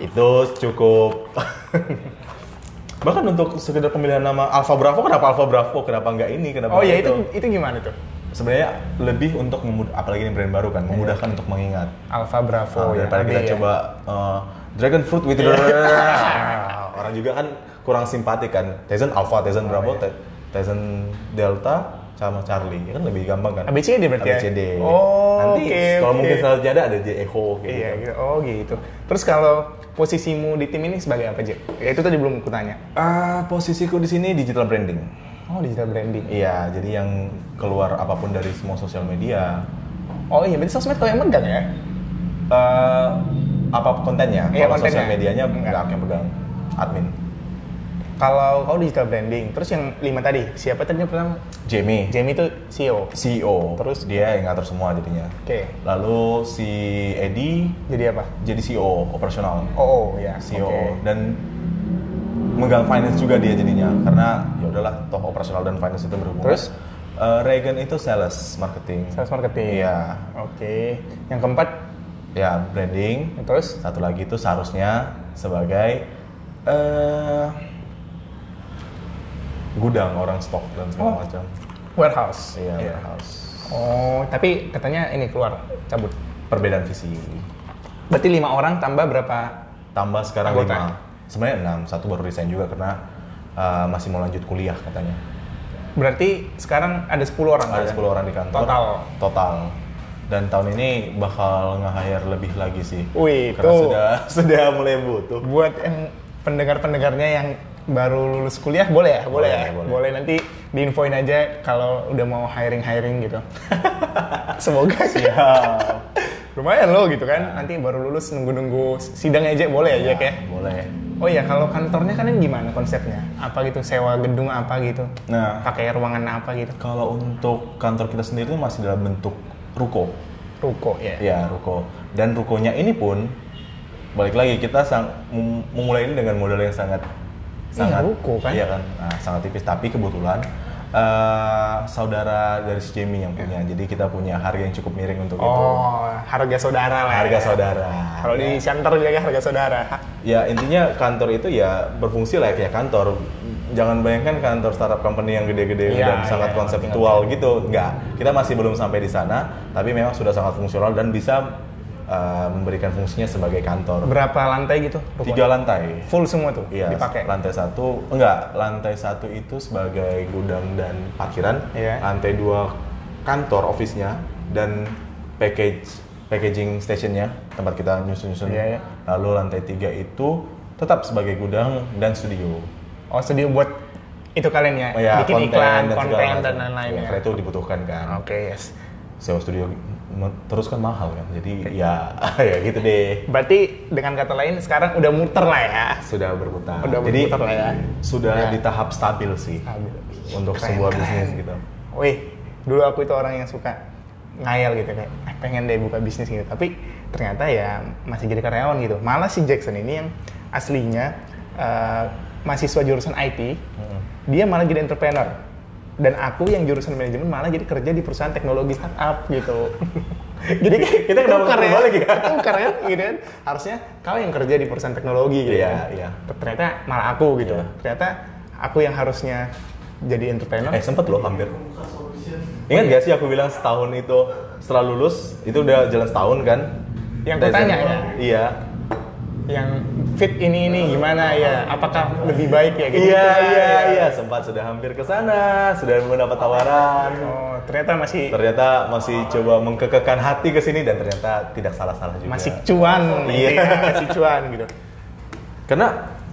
C: itu cukup. Bahkan untuk sekedar pemilihan nama Alpha Bravo, kenapa Alpha Bravo? Kenapa nggak ini? Kenapa
B: Oh
C: nggak
B: ya itu itu gimana tuh?
C: Sebenarnya lebih untuk memud- apalagi ini brand baru kan, memudahkan untuk mengingat.
B: Alpha Bravo ya.
C: daripada
B: AB
C: kita
B: ya.
C: coba uh, Dragon Fruit with orang juga kan kurang simpatik kan. Tyson Alpha, Tyson Bravo, Ty- Tyson Delta sama Charlie. Ya kan lebih gampang kan.
B: ABCD berarti ya?
C: ABCD.
B: Oh,
C: Nanti
B: oke,
C: kalau
B: oke.
C: mungkin selanjutnya ada ada J Echo
B: Iya,
C: gitu.
B: gitu. oh gitu. Terus kalau posisimu di tim ini sebagai apa, Jack? Ya itu tadi belum aku tanya.
C: Ah, posisiku di sini digital branding.
B: Oh, digital branding.
C: Iya, jadi yang keluar apa pun dari semua sosial media,
B: Oh iya, berarti sosmed kau yang megang ya?
C: eh apa kontennya?
B: Iya,
C: Kalau
B: kontennya.
C: sosial medianya
B: Enggak.
C: yang pegang, admin.
B: Kalau kau digital branding, terus yang lima tadi, siapa tadi yang pertama?
C: Jamie,
B: Jamie itu CEO.
C: CEO.
B: Terus?
C: dia yang ngatur semua jadinya.
B: Oke.
C: Lalu si Edi
B: Jadi apa?
C: jadi CEO operasional,
B: Oh, oh ya.
C: CEO
B: oke.
C: dan megang finance juga dia jadinya karena ya udahlah toh operasional dan finance itu berhubungan.
B: Terus?
C: Eh, Reagan itu sales marketing.
B: Sales marketing.
C: Iya.
B: Oke. Yang keempat,
C: Ya branding.
B: terus?
C: Satu lagi itu seharusnya sebagai eh gudang orang stok dan segala
B: Oh.
C: macam.
B: Warehouse.
C: Iya, warehouse.
B: Oh, tapi katanya ini keluar cabut.
C: Perbedaan visi.
B: Berarti lima orang tambah berapa?
C: Tambah sekarang
B: Anggota.
C: lima. Sebenarnya enam. Satu baru resign juga karena uh, masih mau lanjut kuliah katanya.
B: Berarti sekarang ada 10 orang.
C: Ada
B: kan?
C: 10 orang di kantor.
B: Total.
C: Total. Dan tahun ini bakal nge-hire lebih lagi sih.
B: Wih,
C: Karena
B: tuh.
C: sudah sudah mulai butuh.
B: Buat yang pendengar-pendengarnya yang baru lulus kuliah boleh ya, boleh,
C: Boleh,
B: ya,
C: boleh.
B: boleh nanti diinfoin aja kalau udah mau hiring hiring gitu. Semoga sih.
C: Ya.
B: Lumayan loh gitu kan. Nanti baru lulus nunggu-nunggu sidang aja boleh ya, ya.
C: Boleh.
B: Oh iya, kalau kantornya kan gimana konsepnya? Apa gitu sewa gedung apa gitu?
C: Nah,
B: Pakai ruangan apa gitu?
C: kalau untuk kantor kita sendiri itu masih dalam bentuk ruko.
B: Ruko ya.
C: Ya, ruko. Dan rukonya ini pun balik lagi kita sang mem- memulai ini dengan modal yang sangat
B: Iya, ruko kan?
C: Iya kan, nah, sangat tipis. Tapi kebetulan eh, saudara dari si Jamie yang punya, jadi kita punya harga yang cukup miring untuk itu.
B: Oh, harga saudara lah.
C: Harga
B: ya.
C: saudara.
B: Kalau di Siantar bilangnya harga saudara.
C: Ya intinya kantor itu ya berfungsi lah kayak kantor. Jangan bayangkan kantor startup company yang gede-gede
B: Iya,
C: dan sangat
B: iya,
C: konseptual gitu. Enggak. Kita masih belum sampai di sana, tapi memang sudah sangat fungsional dan bisa uh, memberikan fungsinya sebagai kantor.
B: Berapa lantai gitu? rukonya?
C: Tiga lantai.
B: Full semua tuh
C: Iya,
B: dipakai.
C: lantai satu, enggak, lantai satu itu sebagai gudang dan parkiran,
B: Iya.
C: lantai dua kantor office-nya dan package packaging stationnya tempat kita nyusun-nyusun.
B: Iya, iya.
C: Lalu lantai tiga itu tetap sebagai gudang dan studio.
B: Oh, studio buat itu kalian ya,
C: Oh ya,
B: bikin iklan,
C: segala
B: konten dan lain-lain
C: Ya,
B: ya.
C: karena itu dibutuhkan kan.
B: Oke, yes.
C: Sewa studio terus kan mahal kan. Jadi ya ya gitu deh.
B: Berarti dengan kata lain sekarang udah muter lah ya.
C: Sudah berputar.
B: Udah
C: Jadi
B: berputar lah ya.
C: sudah
B: Ya.
C: di tahap stabil sih
B: Stabil.
C: untuk
B: Keren,
C: sebuah
B: keren.
C: bisnis gitu.
B: Wih, dulu aku itu orang yang suka ngayal gitu kayak "Ah, pengen deh buka bisnis gitu. Tapi ternyata ya masih jadi karyawan gitu. Malah si Jackson ini yang aslinya eh, mahasiswa jurusan IT, dia malah jadi entrepreneur. Dan aku yang jurusan manajemen malah jadi kerja di perusahaan teknologi startup gitu. jadi
C: Kita kenapa
B: ya,
C: berbalik ya?
B: tukar kan gitu kan. Harusnya kau yang kerja di perusahaan teknologi gitu
C: Iya,
B: kan.
C: iya.
B: Ternyata malah aku gitu.
C: Iya.
B: Ternyata aku yang harusnya jadi entrepreneur.
C: Eh sempet loh hampir. Ingat gak sih aku bilang setahun itu setelah lulus itu udah jalan setahun kan?
B: Yang kutanya ya?
C: Iya.
B: Yang fit ini ini gimana ya apakah lebih baik ya gitu
C: Iya
B: lah,
C: iya
B: ya.
C: iya sempat sudah hampir ke sana sudah mendapat tawaran.
B: oh ternyata masih
C: Ternyata masih coba mengkekekkan hati ke sini dan ternyata tidak salah-salah juga.
B: masih cuan
C: Iya.
B: iya masih cuan gitu
C: Karena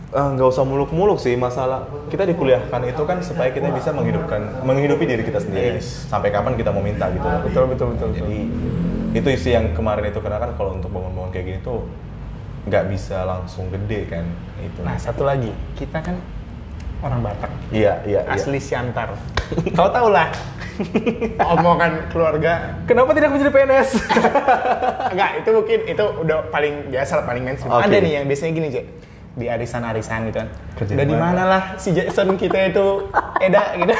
C: eh, nggak usah muluk-muluk sih masalah kita dikuliahkan itu kan supaya kita bisa menghidupkan menghidupi diri kita sendiri
B: Yes.
C: sampai kapan kita mau minta gitu
B: betul betul, betul.
C: Jadi itu isi yang kemarin itu karena kan kalau untuk bangun-bangun kayak gini tuh nggak bisa langsung gede kan itu.
B: nah satu lagi kita kan orang Batak
C: iya iya iya.
B: asli Siantar kau tau lah omongan keluarga
C: Kenapa tidak menjadi PNS?
B: enggak itu mungkin itu udah paling biasa lah paling mainstream
C: Oke.
B: ada nih yang biasanya gini Jack di arisan-arisan gitu kan
C: Kerja
B: udah
C: di
B: di mana? lah si Jackson kita itu Eda gitu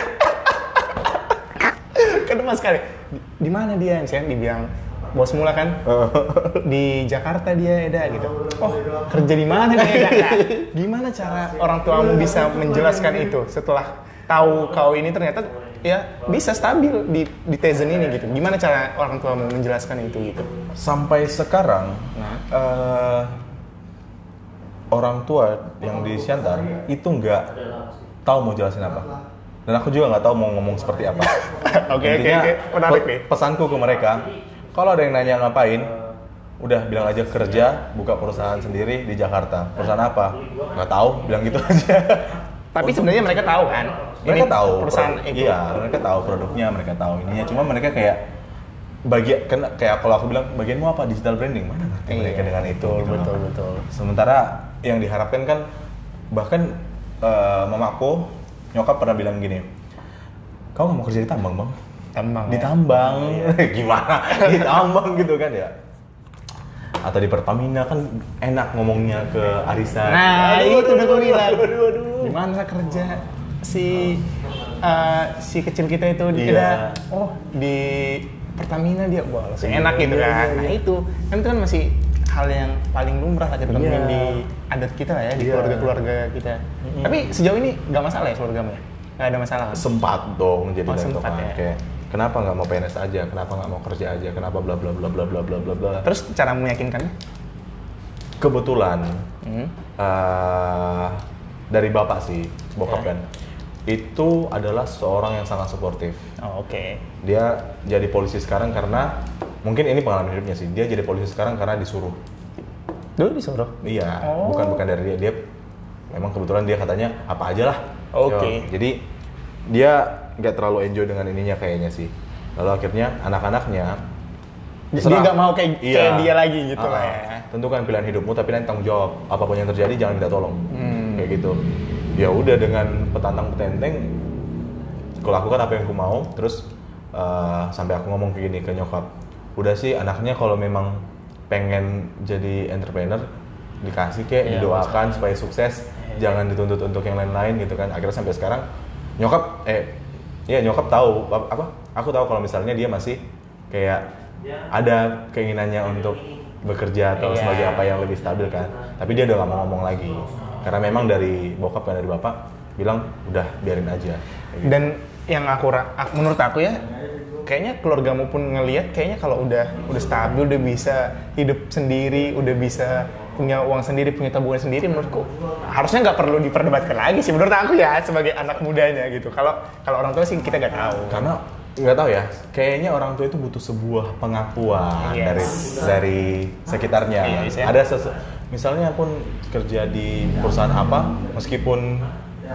B: kan mas sekali "Di- mana dia misalnya dibilang bos mula kan di Jakarta dia Eda gitu oh kerja di mana nih Eda Nah, gimana cara orang tuamu bisa menjelaskan itu setelah tahu kau ini ternyata ya bisa stabil di di Tizen ini gitu gimana cara orang tuamu menjelaskan itu gitu
C: Sampai sekarang
B: Nah.
C: eh, orang tua yang di Siantar itu nggak tahu mau jelasin apa. Dan aku juga nggak tahu mau ngomong seperti apa.
B: Oke, oke, oke. Menarik nih.
C: Pesanku ke mereka, kalau ada yang nanya ngapain, udah bilang aja kerja, buka perusahaan sendiri di Jakarta. Perusahaan apa? Nggak tahu, bilang gitu aja.
B: Tapi sebenarnya mereka tahu kan?
C: mereka
B: Ini
C: tahu
B: perusahaan
C: produk-
B: itu.
C: Iya, mereka tahu produknya, mereka tahu ininya. Cuma mereka kayak bagian kan kayak kalau aku bilang bagianmu apa digital branding mana ngerti
B: Iya,
C: mereka dengan itu
B: betul,
C: gitu loh.
B: betul, betul.
C: sementara yang diharapkan kan bahkan eh, mamaku nyokap pernah bilang gini kau nggak mau kerja di tambang bang
B: Tambang.
C: di
B: ya?
C: tambang gimana di tambang gitu kan ya atau di Pertamina kan enak ngomongnya ke arisan
B: Nah,
C: Aduh,
B: itu udah gue bilang. Gimana kerja si eh, si kecil kita itu
C: Iya.
B: dia oh di Pertamina dia wah langsung enak gitu
C: Iya,
B: kan.
C: iya,
B: Nah
C: iya.
B: itu kan itu kan masih hal yang paling lumrah lah kita temuin
C: Iya.
B: di adat kita lah ya di
C: Iya.
B: keluarga-keluarga kita. Tapi sejauh ini nggak masalah ya keluargamu ya? Nggak ada masalah kan?
C: sempat dong jadi
B: Oh, sempat ya.
C: kayak kenapa nggak mau PNS aja kenapa nggak mau kerja aja kenapa bla bla bla bla bla bla bla bla
B: Terus cara meyakinkannya?
C: kebetulan
B: Hmm.
C: eh, dari bapak sih bokap
B: Ya.
C: kan itu adalah seorang yang sangat suportif
B: Oh, Oke.
C: dia jadi polisi sekarang karena mungkin ini pengalaman hidupnya sih dia jadi polisi sekarang karena disuruh
B: Dulu disuruh.
C: iya
B: Oh.
C: bukan bukan dari dia dia memang kebetulan dia katanya apa aja lah
B: Oke.
C: Yo, jadi dia nggak terlalu enjoy dengan ininya kayaknya sih. Lalu akhirnya anak-anaknya
B: Dia
C: terserah.
B: nggak mau kayak,
C: Iya.
B: kayak dia lagi gitu
C: Ah,
B: lah ya.
C: tentukan pilihan hidupmu tapi nanti tanggung jawab. Apa pun yang terjadi jangan minta tolong.
B: Hmm.
C: kayak gitu. Ya udah dengan petantang petenteng aku lakukan apa yang aku mau. Terus eh, sampai aku ngomong begini ke nyokap udah sih anaknya kalau memang pengen jadi entrepreneur dikasih kayak
B: Iya,
C: didoakan supaya sukses jangan dituntut untuk yang lain-lain gitu kan. Akhirnya sampai sekarang nyokap eh ya nyokap tahu. Ap- apa? Aku tahu kalau misalnya dia masih kayak ada keinginannya untuk bekerja atau
B: Iya.
C: sebagai apa yang lebih stabil kan. Tapi dia udah gak mau ngomong lagi. Karena memang dari bokap dan dari bapak bilang udah biarin aja. Gitu.
B: Dan yang aku menurut aku ya kayaknya keluargamu pun ngelihat kayaknya kalau udah udah stabil udah bisa hidup sendiri udah bisa punya uang sendiri punya tabungan sendiri menurutku harusnya nggak perlu diperdebatkan lagi sih. Menurut aku ya sebagai anak mudanya gitu. Kalau kalau orang tua sih kita nggak tahu.
C: Karena nggak tahu ya kayaknya orang tua itu butuh sebuah pengakuan
B: Yes.
C: dari dari sekitarnya.
B: Yes, ya.
C: ada sesu- misalnya pun kerja di perusahaan apa meskipun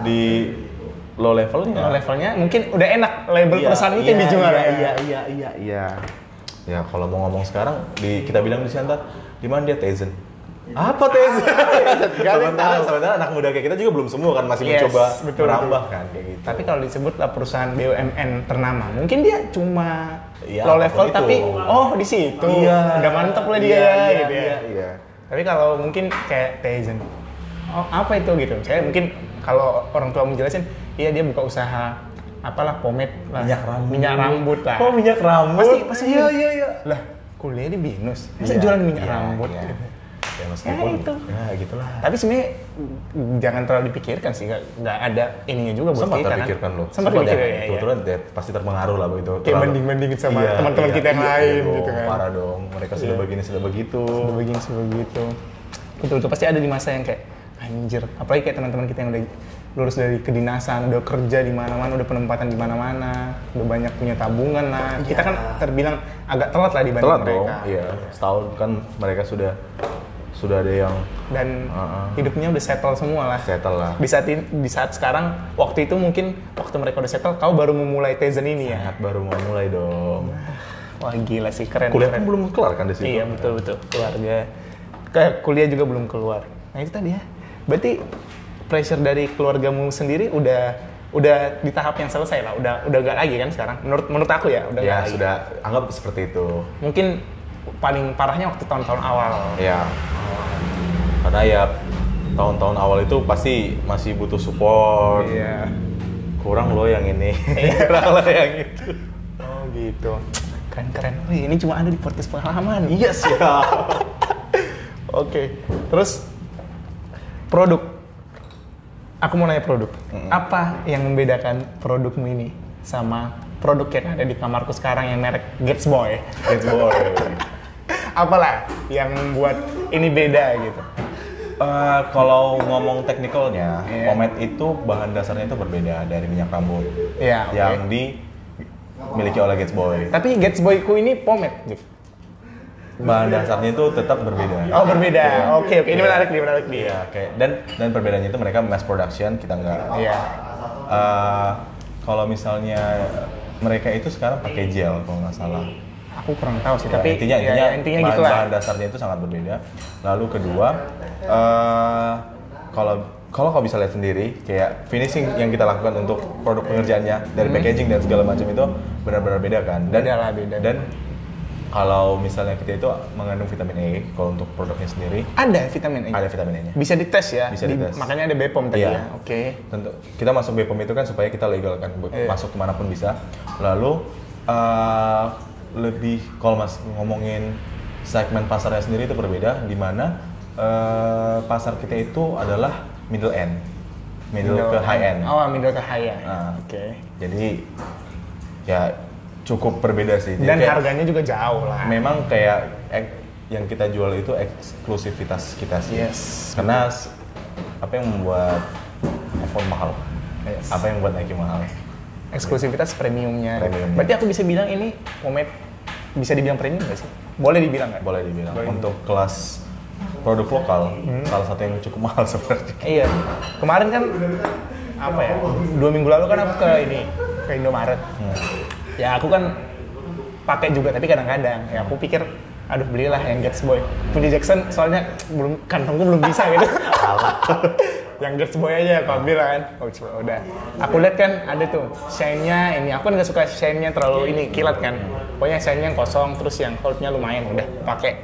C: di low levelnya.
B: Kalau levelnya mungkin udah enak label
C: Iya,
B: perusahaan itu
C: iya,
B: yang dijual
C: iya,
B: ya.
C: iya iya iya. Iya ya kalau mau ngomong sekarang di kita bilang di Siantar di mana dia Tizen apa
B: Gak ada yang
C: sementara
B: tahu.
C: sementara anak muda kayak kita juga belum semua kan masih
B: Yes,
C: mencoba
B: betul,
C: merambah kan kayak gitu
B: Tapi kalau disebut lah perusahaan BUMN ternama, mungkin dia cuma
C: Iya,
B: low level
C: itu.
B: tapi oh di situ udah mantep lah dia
C: iya, iya,
B: gitu ya.
C: iya, iya.
B: Tapi kalau mungkin kayak Tizen, oh apa itu gitu? Saya mungkin kalau orang tua menjelasin, iya dia buka usaha apalah pomade lah,
C: minyak rambut
B: minyak rambut lah.
C: oh minyak rambut
B: Pasti pasti
C: iya iya iya
B: Lah kuliah di binus, masa
C: Iya,
B: jualan minyak
C: iya,
B: rambut?
C: iya.
B: gitu?
C: Ya meskipun
B: itu.
C: ya gitulah
B: Tapi sebenarnya jangan terlalu dipikirkan sih, nggak nggak ada ininya juga buat
C: sempat
B: kita
C: terpikirkan
B: kan.
C: loh
B: Sempat dipikirkan ya. ya.
C: kebetulan dia pasti terpengaruh lah begitu
B: Kayak banding-bandingin sama
C: Iya,
B: teman-teman
C: iya,
B: kita yang
C: iya,
B: lain
C: dong,
B: gitu kan.
C: parah dong mereka sudah
B: Iya.
C: begini sudah begitu
B: Udah begini sebegitu. Betul betul pasti ada di masa yang kayak anjir. Apalagi kayak teman-teman kita yang udah lulus dari kedinasan, udah kerja di mana-mana, udah penempatan di mana-mana, udah banyak punya tabungan lah. Kita kan terbilang agak telat lah dibanding
C: telat
B: mereka.
C: dong iya setahun kan mereka sudah sudah ada yang
B: Dan
C: Heeh.
B: hidupnya udah settle semua lah.
C: settle lah
B: Di saat ini- di saat sekarang waktu itu mungkin waktu mereka udah settle kau baru memulai Tizen ini ya.
C: Sangat baru mau mulai dong
B: Wah gila sih keren.
C: kuliah
B: keren.
C: belum kelar kan di situ
B: Iya betul betul keluarga ke kuliah juga belum keluar. Nah itu tadi ya. Berarti pressure dari keluargamu sendiri udah udah di tahap yang selesai lah, udah udah gak lagi kan sekarang. Menurut menurut aku ya, udah
C: ya
B: nggak lagi.
C: sudah anggap seperti itu
B: Mungkin paling parahnya waktu tahun-tahun awal.
C: ya karena ya tahun-tahun awal itu pasti masih butuh support
B: Iya.
C: kurang loh yang ini kurang loh yang itu
B: Oh gitu. Keren keren. Wih, ini cuma ada di podcast pengalaman.
C: iya siap
B: Oke. Terus produk. Aku mau nanya produk. Apa yang membedakan produkmu ini sama produk yang ada di kamarku sekarang yang merek Gets Boy?
C: It's boy
B: Apalah yang membuat ini beda gitu?
C: Eh, kalau ngomong teknikalnya,
B: Iya.
C: pomade itu bahan dasarnya itu berbeda dari minyak rambut
B: Iya, oke.
C: yang dimiliki oleh Gates Boy.
B: Tapi Gets Boyku ini pomade.
C: Bahan dasarnya itu tetap berbeda.
B: Oh berbeda. Oke oke. Ini menarik nih menarik nih.
C: Iya, kayak dan dan perbedaannya itu mereka mass production, kita enggak.
B: Iya.
C: Eh, kalau misalnya mereka itu sekarang pakai gel kalau nggak salah.
B: Aku kurang tahu sih.
C: Ya,
B: tapi
C: intinya
B: ya,
C: intinya,
B: ya, intinya
C: bahan,
B: gitu lah.
C: bahan dasarnya itu sangat berbeda. Lalu kedua, eh, kalau kalau kau bisa lihat sendiri, kayak finishing yang kita lakukan untuk produk pengerjaannya dari packaging dan segala macam itu benar-benar beda kan. Dan
B: Hmm. Beda lah, beda.
C: Dan kalau misalnya kita itu mengandung vitamin E, kalau untuk produknya sendiri
B: Ada vitamin E.
C: ada vitamin E-nya.
B: Bisa dites ya.
C: Bisa
B: Di-
C: dites.
B: makanya ada BPOM tadi
C: Iya.
B: ya. Oke.
C: Tentu kita masuk BPOM itu kan supaya kita legal kan masuk
B: ke
C: mana pun bisa. Lalu eh, lebih kalau mas ngomongin segmen pasarnya sendiri itu berbeda di mana eh, pasar kita itu adalah middle end, middle, ke high end.
B: Oh, middle ke high end.
C: Ah.
B: Oke.
C: Jadi ya cukup berbeda sih. Jadi
B: Dan
C: kayak
B: harganya juga jauh lah.
C: memang kayak ek- yang kita jual itu eksklusivitas kita sih.
B: Yes.
C: Karena apa yang membuat iPhone mahal?
B: Yes.
C: Apa yang membuat Nike mahal?
B: Eksklusivitas premiumnya.
C: Premiumnya.
B: Berarti aku bisa bilang ini pomade bisa dibilang premium nggak sih? Boleh dibilang nggak?
C: Boleh dibilang
B: Boleh.
C: untuk kelas produk lokal salah satu yang cukup mahal seperti
B: Iya. Kemarin kan apa ya? Dua minggu lalu kan aku ke ini ke Indomaret. Ya aku kan pakai juga tapi kadang-kadang ya aku pikir aduh belilah yang Gets Boy. Punya Jackson soalnya belum kantongku belum bisa gitu. yang Gets Boy aja aku ambil kan. Oh coba udah. Aku lihat kan ada tuh shine-nya ini. Aku kan nggak suka shine-nya terlalu ini kilat kan. Pokoknya shine-nya yang kosong terus yang hold-nya lumayan udah pakai.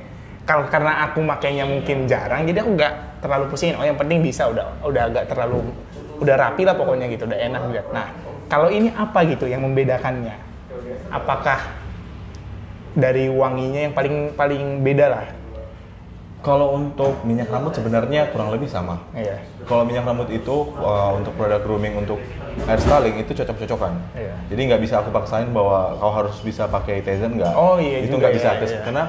B: Kalau karena aku makainya mungkin jarang jadi aku nggak terlalu pusingin. Oh yang penting bisa udah udah agak terlalu udah rapi lah pokoknya gitu udah enak dilihat. Nah kalau ini apa gitu yang membedakannya? Apakah dari wanginya yang paling paling beda lah?
C: Kalau untuk minyak rambut sebenarnya kurang lebih sama.
B: Iya.
C: Kalau minyak rambut itu uh, untuk produk grooming untuk hair styling itu cocok-cocokan.
B: Iya.
C: Jadi nggak bisa aku paksain bahwa kau harus bisa pakai Tizen nggak.
B: Oh, iya
C: Itu nggak bisa
B: iya, iya.
C: karena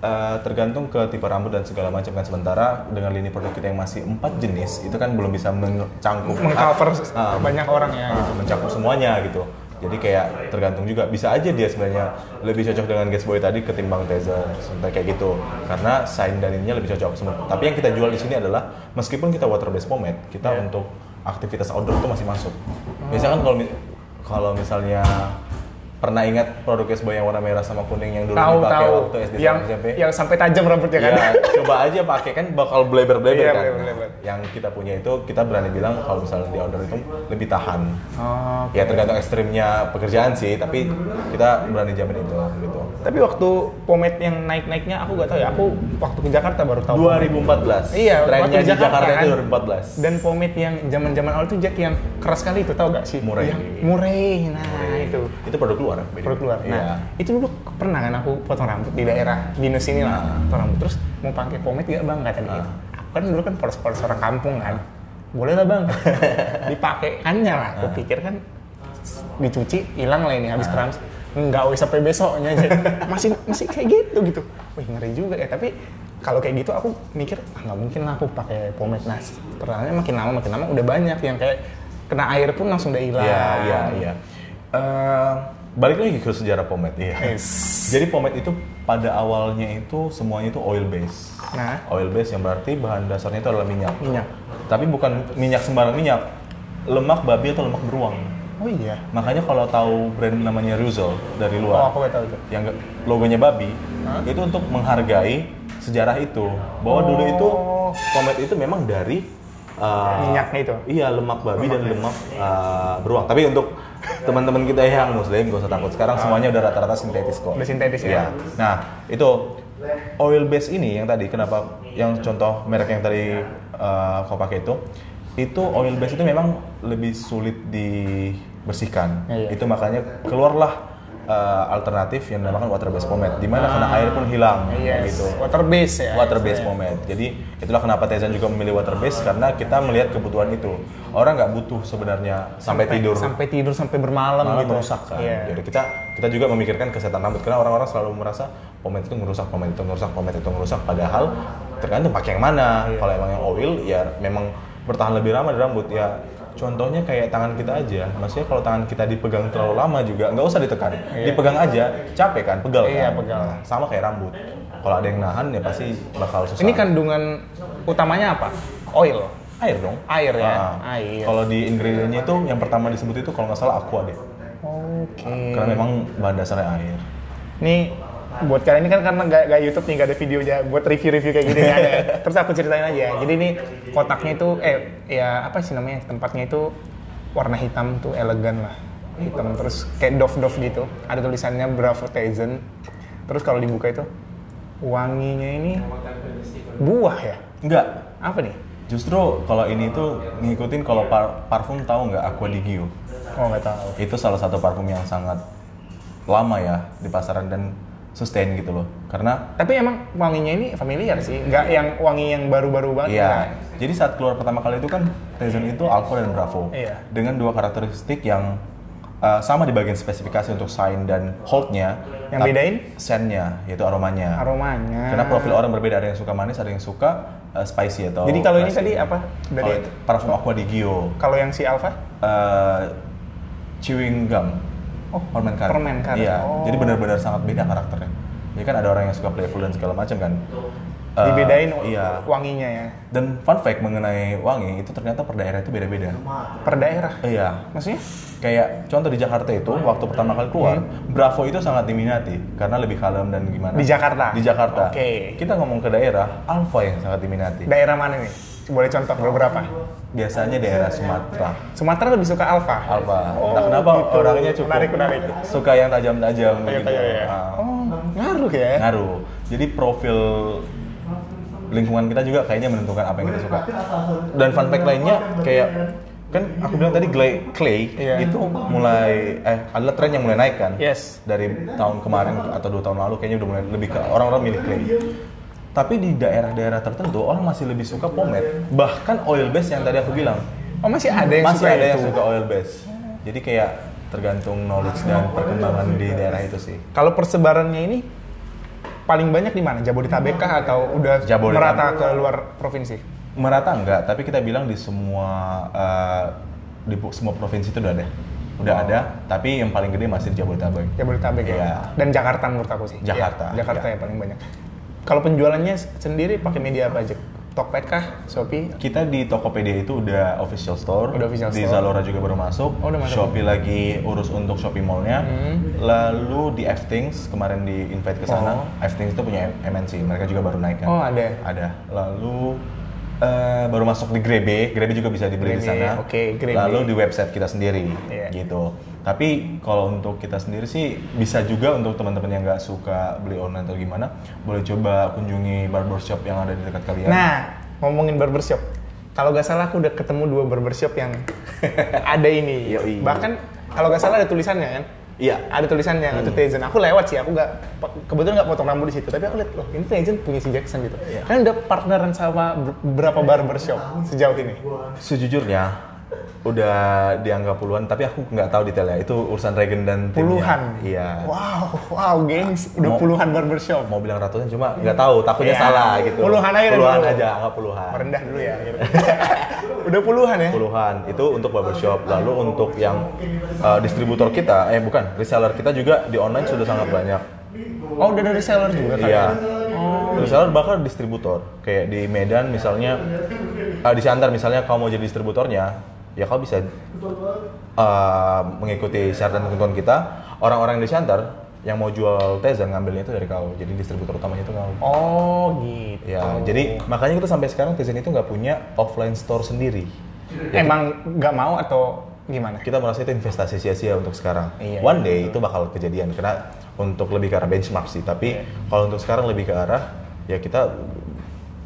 C: uh, tergantung ke tipe rambut dan segala macam kan. Sementara dengan lini produk kita yang masih empat jenis itu kan belum bisa mencangkup
B: Mengcover
C: Ah,
B: banyak orang ya.
C: ah, mencakup semuanya gitu. Jadi kayak tergantung juga bisa aja dia sebenarnya lebih cocok dengan Gas Boy tadi ketimbang Tezer sampai kayak gitu. Karena sign dan ininya lebih cocok. Tapi yang kita jual di sini adalah meskipun kita water based pomade, kita
B: Iya.
C: untuk aktivitas outdoor itu masih masuk. Biasanya kan kalau kalau misalnya pernah ingat produk Boy yang warna merah sama kuning yang dulu
B: Tahu
C: dipakai
B: tahu.
C: waktu SD
B: Yang
C: SMP?
B: yang sampai tajam rambutnya kan.
C: Ya, coba aja pakai kan bakal bleber-bleber
B: Iya,
C: kan.
B: bleber-bleber.
C: Yang kita punya itu kita berani bilang kalau misalnya di outdoor itu lebih tahan.
B: Oh,
C: Ya tergantung ekstrimnya pekerjaan sih, tapi kita berani jamin itu gitu.
B: Tapi waktu pomade yang naik-naiknya aku gak tahu ya. Aku waktu ke Jakarta baru tahu.
C: 2014.
B: Iya, waktu
C: trennya di Jakarta,
B: kan.
C: itu 2014.
B: Dan pomade yang zaman-zaman awal itu Jack yang keras sekali itu tahu gak sih?
C: Murray.
B: Yang Murray. Nah, itu.
C: itu produk luar. by the way.
B: Produk luar. Nah,
C: Iya.
B: itu dulu pernah kan aku potong rambut di daerah Binus ini lah.
C: Nah.
B: Potong rambut terus mau pakai pomade gak bang kata dia.
C: Nah.
B: Aku kan dulu kan polos-polos orang kampung kan. Boleh lah bang. Dipakai kannya lah. Aku
C: Nah.
B: pikir kan dicuci hilang lah ini habis keramas. Enggak wes sampai besoknya aja. masih masih kayak gitu gitu. Wih ngeri juga ya. Tapi kalau kayak gitu aku mikir ah, nggak mungkin lah aku pakai pomade nah ternyata makin lama makin lama udah banyak yang kayak kena air pun langsung udah hilang
C: Iya, iya, iya. Eh, balik lagi ke sejarah pomade, iya.
B: Yes.
C: Jadi pomade itu pada awalnya itu semuanya itu oil base.
B: Nah.
C: Oil base yang berarti bahan dasarnya itu adalah minyak.
B: Minyak.
C: Tapi bukan minyak sembarang minyak. Lemak babi atau lemak beruang.
B: Oh iya.
C: Makanya kalau tahu brand namanya Ruzel dari
B: Oh
C: luar,
B: aku gak tahu itu.
C: yang logonya babi,
B: Hah?
C: itu untuk menghargai sejarah itu. Bahwa dulu itu
B: Oh.
C: pomade itu memang dari uh,
B: Minyaknya itu.
C: Iya, lemak babi dan lemak uh, beruang. Tapi untuk teman-teman kita yang muslim gak usah takut. Sekarang semuanya udah rata-rata sintetis kok.
B: Udah sintetis ya?
C: Iya. Nah, itu oil base ini yang tadi kenapa yang contoh merek yang tadi uh, kau pakai itu itu oil base itu memang lebih sulit dibersihkan.
B: Iya.
C: Itu makanya keluarlah uh, alternatif yang dinamakan water based pomade di mana kena air pun hilang
B: Yes.
C: gitu
B: Water base ya.
C: water based pomade. Jadi itulah kenapa Tezan juga memilih water based karena kita melihat kebutuhan itu. Orang nggak butuh sebenarnya sampai, tidur
B: Sampai tidur sampai bermalam
C: malah
B: gitu.
C: merusak kan.
B: Iya.
C: Jadi kita kita juga memikirkan kesehatan rambut karena orang-orang selalu merasa pomade itu merusak, pomade itu merusak, pomade itu merusak. Padahal tergantung pakai yang mana.
B: Iya.
C: Kalau emang yang oil ya memang bertahan lebih lama di rambut ya. Contohnya kayak tangan kita aja, maksudnya kalau tangan kita dipegang terlalu lama juga nggak usah ditekan, dipegang aja, capek kan, pegal
B: Iya,
C: kan.
B: pegal.
C: Nah, sama kayak rambut. Kalau ada yang nahan ya pasti bakal susah.
B: Ini kandungan utamanya apa? Oil.
C: air dong.
B: Air ya?
C: Ah.
B: Air.
C: Kalau di ingredientnya itu yang pertama disebut itu kalau nggak salah aqua deh.
B: Oke.
C: Karena memang bahan dasarnya air.
B: Nih buat kalian ini kan karena gak, gak YouTube nih gak ada videonya buat review-review kayak gini ada. Terus aku ceritain aja. Jadi ini kotaknya itu eh ya apa sih namanya tempatnya itu warna hitam tuh elegan lah hitam terus kayak doff doff gitu. Ada tulisannya Bravo Tizen. Terus kalau dibuka itu wanginya ini buah ya?
C: Enggak.
B: Apa nih?
C: Justru kalau ini tuh ngikutin kalau par- parfum tahu nggak Aqua di Gio?
B: Oh nggak tahu.
C: Itu salah satu parfum yang sangat lama ya di pasaran dan sustain gitu loh. Karena
B: Tapi emang wanginya ini familiar sih, nggak yang wangi yang baru-baru banget.
C: Iya.
B: nggak.
C: Jadi saat keluar pertama kali itu kan Tizen itu Alpha dan Bravo.
B: Iya.
C: Dengan dua karakteristik yang uh, sama di bagian spesifikasi untuk sign dan holdnya.
B: Yang bedain?
C: Scentnya, yaitu aromanya.
B: Aromanya.
C: Karena profil orang berbeda, ada yang suka manis, ada yang suka uh, spicy atau.
B: Jadi kalau ini tadi apa? Dari
C: itu parfum Aqua di Gio,
B: kalau yang si Alpha?
C: uh, chewing gum.
B: Oh,
C: permen karet.
B: permen karet.
C: Iya.
B: Oh.
C: Jadi benar-benar sangat beda karakternya. Jadi kan ada orang yang suka playful dan segala macam kan. Uh,
B: Dibedain
C: iya.
B: wanginya ya.
C: Dan fun fact mengenai wangi itu ternyata per daerah itu beda-beda.
B: Per daerah.
C: Iya.
B: Maksudnya?
C: Kayak contoh di Jakarta itu waktu pertama kali keluar, Bravo itu sangat diminati karena lebih kalem dan gimana.
B: Hmm. Di Jakarta?
C: Di Jakarta.
B: Oke.
C: Kita ngomong ke daerah, Alpha yang sangat diminati.
B: Daerah mana nih? Boleh contoh beberapa?
C: Biasanya daerah Sumatera.
B: Sumatera lebih suka Alpha.
C: Alpha.
B: Oh,
C: nah, kenapa
B: gitu.
C: orangnya cukup
B: Menarik, menarik.
C: suka yang tajam-tajam
B: Kayak
C: gitu.
B: kayak ya.
C: Nah,
B: Oh, ngaruh ya.
C: ngaruh. Jadi profil lingkungan kita juga kayaknya menentukan apa yang kita suka. Dan fun fact lainnya kayak kan aku bilang tadi clay, clay
B: Iya.
C: itu mulai eh adalah tren yang mulai naik kan.
B: Yes.
C: Dari tahun kemarin atau dua tahun lalu kayaknya udah mulai lebih ke orang-orang milih clay. Tapi di daerah-daerah tertentu orang masih lebih suka pomade, bahkan oil base yang tadi aku bilang.
B: Oh, masih ada yang
C: masih
B: suka
C: ada yang
B: itu?
C: suka oil base. Jadi kayak tergantung knowledge dan perkembangan di daerah itu sih.
B: Kalau persebarannya ini paling banyak di mana? Jabodetabek kah atau udah
C: Jabodetabek.
B: merata ke luar provinsi?
C: merata enggak tapi kita bilang di semua eh, di semua provinsi itu udah ada udah
B: Oh.
C: ada tapi yang paling gede masih di Jabodetabek
B: Jabodetabek
C: Iya.
B: ya. Dan Jakarta menurut aku sih.
C: Jakarta,
B: Iya, Jakarta
C: iya.
B: ya paling banyak. Kalau penjualannya sendiri pakai media apa aja? Tokped kah? Shopee?
C: kita di Tokopedia itu udah official store
B: Udah official
C: di
B: store.
C: Zalora juga baru masuk,
B: Oh, udah masuk.
C: Shopee lagi urus untuk Shopee Mall-nya
B: Hmm.
C: lalu di F-Things kemarin di invite ke sana
B: Oh.
C: F-Things itu punya MNC mereka juga baru naik kan
B: Oh, ada.
C: ada lalu eh, baru masuk di Grebe Grebe juga bisa dibeli di
B: Grebe,
C: sana
B: oke, Grebe.
C: lalu di website kita sendiri
B: Iya.
C: gitu tapi kalau untuk kita sendiri sih bisa juga untuk teman-teman yang nggak suka beli online atau gimana boleh coba kunjungi barbershop yang ada di dekat kalian
B: Nah, ngomongin barbershop. Kalau gak salah aku udah ketemu dua barbershop yang ada ini.
C: Yoi.
B: Bahkan kalau gak salah ada tulisannya kan?
C: iya
B: Ada tulisannya
C: Hmm.
B: itu Tizen. Aku lewat sih, aku nggak kebetulan nggak potong rambut di situ. Tapi aku lihat loh, ini Tizen punya si Jackson gitu.
C: Iya.
B: Kan udah partneran sama ber- berapa barbershop sejauh ini?
C: Sejujurnya udah dianggap puluhan, tapi aku nggak tahu detailnya. Itu urusan Regen dan timnya.
B: Puluhan.
C: Iya.
B: Wow, wow, gengs, udah
C: Mau-
B: puluhan barbershop.
C: Mau bilang ratusan cuma nggak tahu, takutnya
B: Iya.
C: salah gitu.
B: Puluhan aja
C: Puluhan
B: dulu.
C: aja, nggak puluhan.
B: Merendah dulu ya. Udah puluhan ya?
C: Puluhan. Itu untuk barbershop. Lalu untuk yang uh, distributor kita, eh bukan, reseller kita juga di online sudah sangat banyak.
B: Oh, udah dari seller juga kan?
C: Iya. Reseller bahkan distributor. Kayak di Medan misalnya, uh, di Siantar misalnya kamu mau jadi distributornya, ya kau bisa uh, mengikuti syarat dan ketentuan kita. Orang-orang di Siantar yang mau jual Tizen ngambilnya itu dari kau. Jadi distributor utamanya itu kau.
B: Oh gitu.
C: Ya, jadi makanya kita sampai sekarang Tizen itu nggak punya offline store sendiri.
B: Emang nggak mau atau gimana?
C: Kita merasa itu investasi sia-sia untuk sekarang.
B: Iya,
C: One day itu bakal kejadian karena untuk lebih ke arah benchmark sih. Tapi
B: Iya.
C: kalau untuk sekarang lebih ke arah ya kita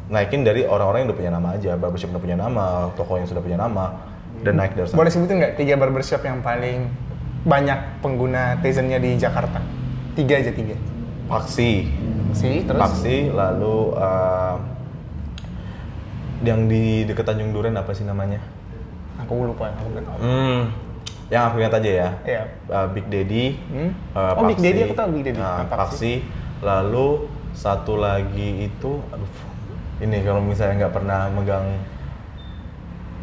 C: naikin dari orang-orang yang udah punya nama aja, barbershop yang udah punya nama, toko yang sudah punya nama dan naik dari sana.
B: Boleh sebutin nggak tiga barbershop yang paling banyak pengguna Tizennya di Jakarta? Tiga aja tiga.
C: Paksi,
B: Sih, terus?
C: Paksi, lalu uh, yang di dekat Tanjung Duren apa sih namanya?
B: Aku lupa, aku tahu.
C: Hmm, yang aku ingat aja ya.
B: Iya.
C: Uh, Big Daddy.
B: Hmm?
C: uh,
B: Oh, Big
C: Paksi.
B: Daddy, aku tahu Big Daddy. Ah, Paksi.
C: Paksi. Lalu satu lagi itu, aduh, ini kalau misalnya nggak pernah megang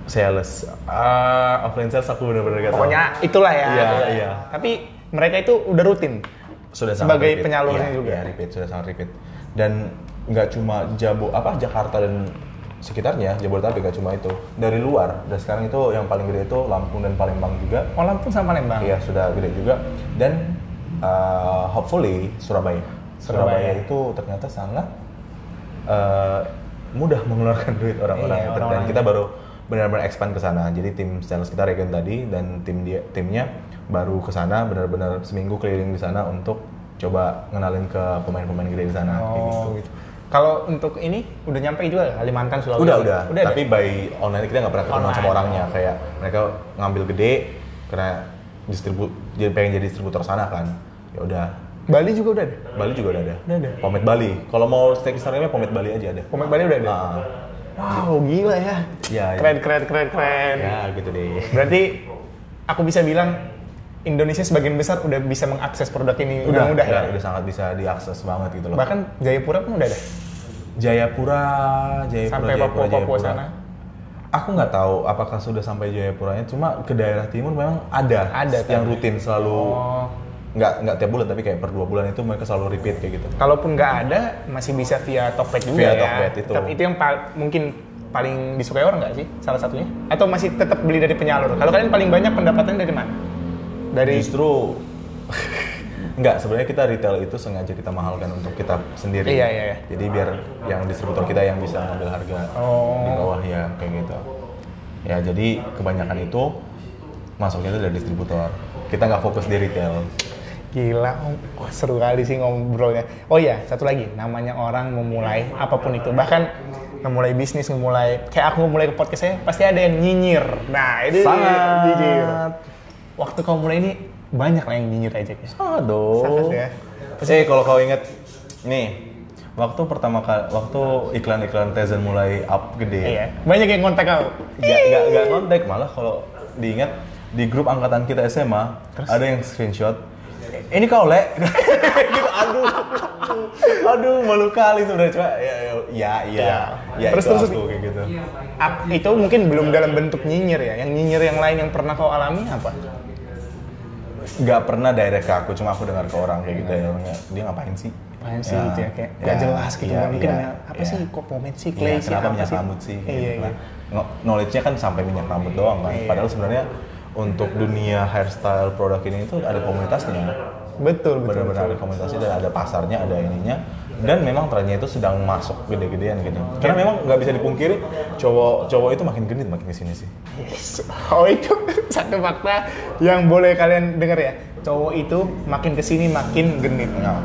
C: sales, ah offline sales aku bener-bener gak tahu.
B: Pokoknya itulah ya.
C: Iya, iya.
B: Tapi mereka itu udah rutin.
C: sudah sangat
B: Sebagai
C: repeat.
B: penyalurnya
C: Iya,
B: juga.
C: iya, repeat sudah sangat repeat dan nggak cuma Jabo apa Jakarta dan sekitarnya Jabodetabek nggak cuma itu dari luar dan sekarang itu yang paling gede itu Lampung dan Palembang juga
B: Oh Lampung sama Palembang.
C: iya sudah gede juga dan uh, hopefully Surabaya.
B: Surabaya.
C: itu ternyata sangat uh, mudah mengeluarkan duit orang-orang
B: Iya,
C: gitu. dan kita baru benar-benar expand ke sana jadi tim sales kita Regen tadi dan tim dia timnya baru ke sana benar-benar seminggu keliling di sana untuk coba ngenalin ke pemain-pemain gede di sana kayak gitu.
B: Oh gitu. Kalau untuk ini udah nyampe juga ya? Kalimantan Sulawesi.
C: Udah, udah.
B: Udah
C: Tapi
B: ada?
C: by online kita nggak pernah ketemu
B: Online.
C: sama orangnya. Kayak mereka ngambil gede karena distribu jadi pengen jadi distributor sana kan. Ya udah.
B: Bali juga udah ada.
C: Bali juga udah ada.
B: Udah ada.
C: Pomade Bali. Kalau mau steak Instagramnya Pomade Bali aja ada.
B: Komen Bali udah ada.
C: Ah,
B: Wow, gila ya.
C: Ya, ya.
B: Keren, keren, keren, keren.
C: ya gitu deh.
B: Berarti aku bisa bilang Indonesia sebagian besar udah bisa mengakses produk ini
C: Udah,
B: mudah
C: udah,
B: ya.
C: udah sangat bisa diakses banget gitu loh.
B: Bahkan Jayapura pun udah ada.
C: Jayapura, Jayapura,
B: Sampai
C: Jayapura,
B: Papua, Papua
C: Jayapura.
B: sana.
C: Aku nggak tahu apakah sudah sampai Jayapuranya, cuma ke daerah timur memang ada,
B: Ada,
C: yang
B: kan?
C: rutin selalu
B: Oh.
C: Nggak nggak tiap bulan tapi kayak per dua bulan itu mereka selalu repeat kayak gitu.
B: Kalaupun nggak ada, masih bisa via Tokped juga
C: Via
B: ya.
C: Tokped itu.
B: Tapi itu yang pal- mungkin paling disukai orang nggak sih? Salah satunya? Atau masih tetap beli dari penyalur? Kalau kalian paling banyak pendapatannya dari mana? Dari
C: Justru nggak sebenarnya kita retail itu sengaja kita mahalkan untuk kita sendiri.
B: Iya, iya, iya.
C: Jadi biar yang distributor kita yang bisa ngambil harga
B: Oh.
C: di bawah ya kayak gitu. Ya jadi kebanyakan itu masuknya itu dari distributor. Kita nggak fokus di retail.
B: Gila. Wah, seru kali sih ngobrolnya. Oh iya, satu lagi, namanya orang memulai apa pun itu. Bahkan memulai bisnis, memulai kayak aku memulai ke podcast saya, pasti ada yang nyinyir. Nah, itu
C: Sangat.
B: nyinyir. Waktu kamu mulai ini banyak lah yang nyinyir aja ya.
C: Sangat dong.
B: Sangat ya.
C: Eh kalau kau inget nih waktu pertama kali waktu iklan-iklan Tizen mulai up gede.
B: Iya, banyak yang kontak kau.
C: Gak, gak, gak kontak malah kalau diingat di grup angkatan kita SMA ada yang screenshot ini kau lek gitu aduh aduh malu kali sebenarnya cuma ya ya ya ya, ya
B: Terus-
C: itu
B: terus-
C: aku kayak gitu
B: Ap- itu mungkin belum dalam bentuk nyinyir ya. Yang nyinyir yang lain yang pernah kau alami apa?
C: nggak pernah direct ke aku cuma aku dengar ke orang kayak gitu ya orangnya, dia ngapain sih
B: Apaan sih gitu ya, kayak nggak jelas gitu.
C: iya,
B: Mungkin
C: iya,
B: apa
C: iya.
B: sih, kok pomade sih,
C: Iya,
B: clay sih,
C: kenapa
B: apa
C: minyak rambut sih?
B: Iya,
C: gitu
B: iya.
C: Knowledge-nya kan sampai minyak rambut doang kan.
B: Iya.
C: Padahal sebenarnya untuk dunia hairstyle produk ini itu ada komunitasnya.
B: Betul, betul.
C: Benar-benar ada komunitasnya dan ada pasarnya, ada ininya. Dan memang trennya itu sedang masuk gede-gedean gitu. Karena memang nggak bisa dipungkiri cowok cowok itu makin genit makin ke sini sih.
B: Yes. Oh itu satu fakta yang boleh kalian dengar ya. Cowok itu makin ke sini makin genit.
C: Nah,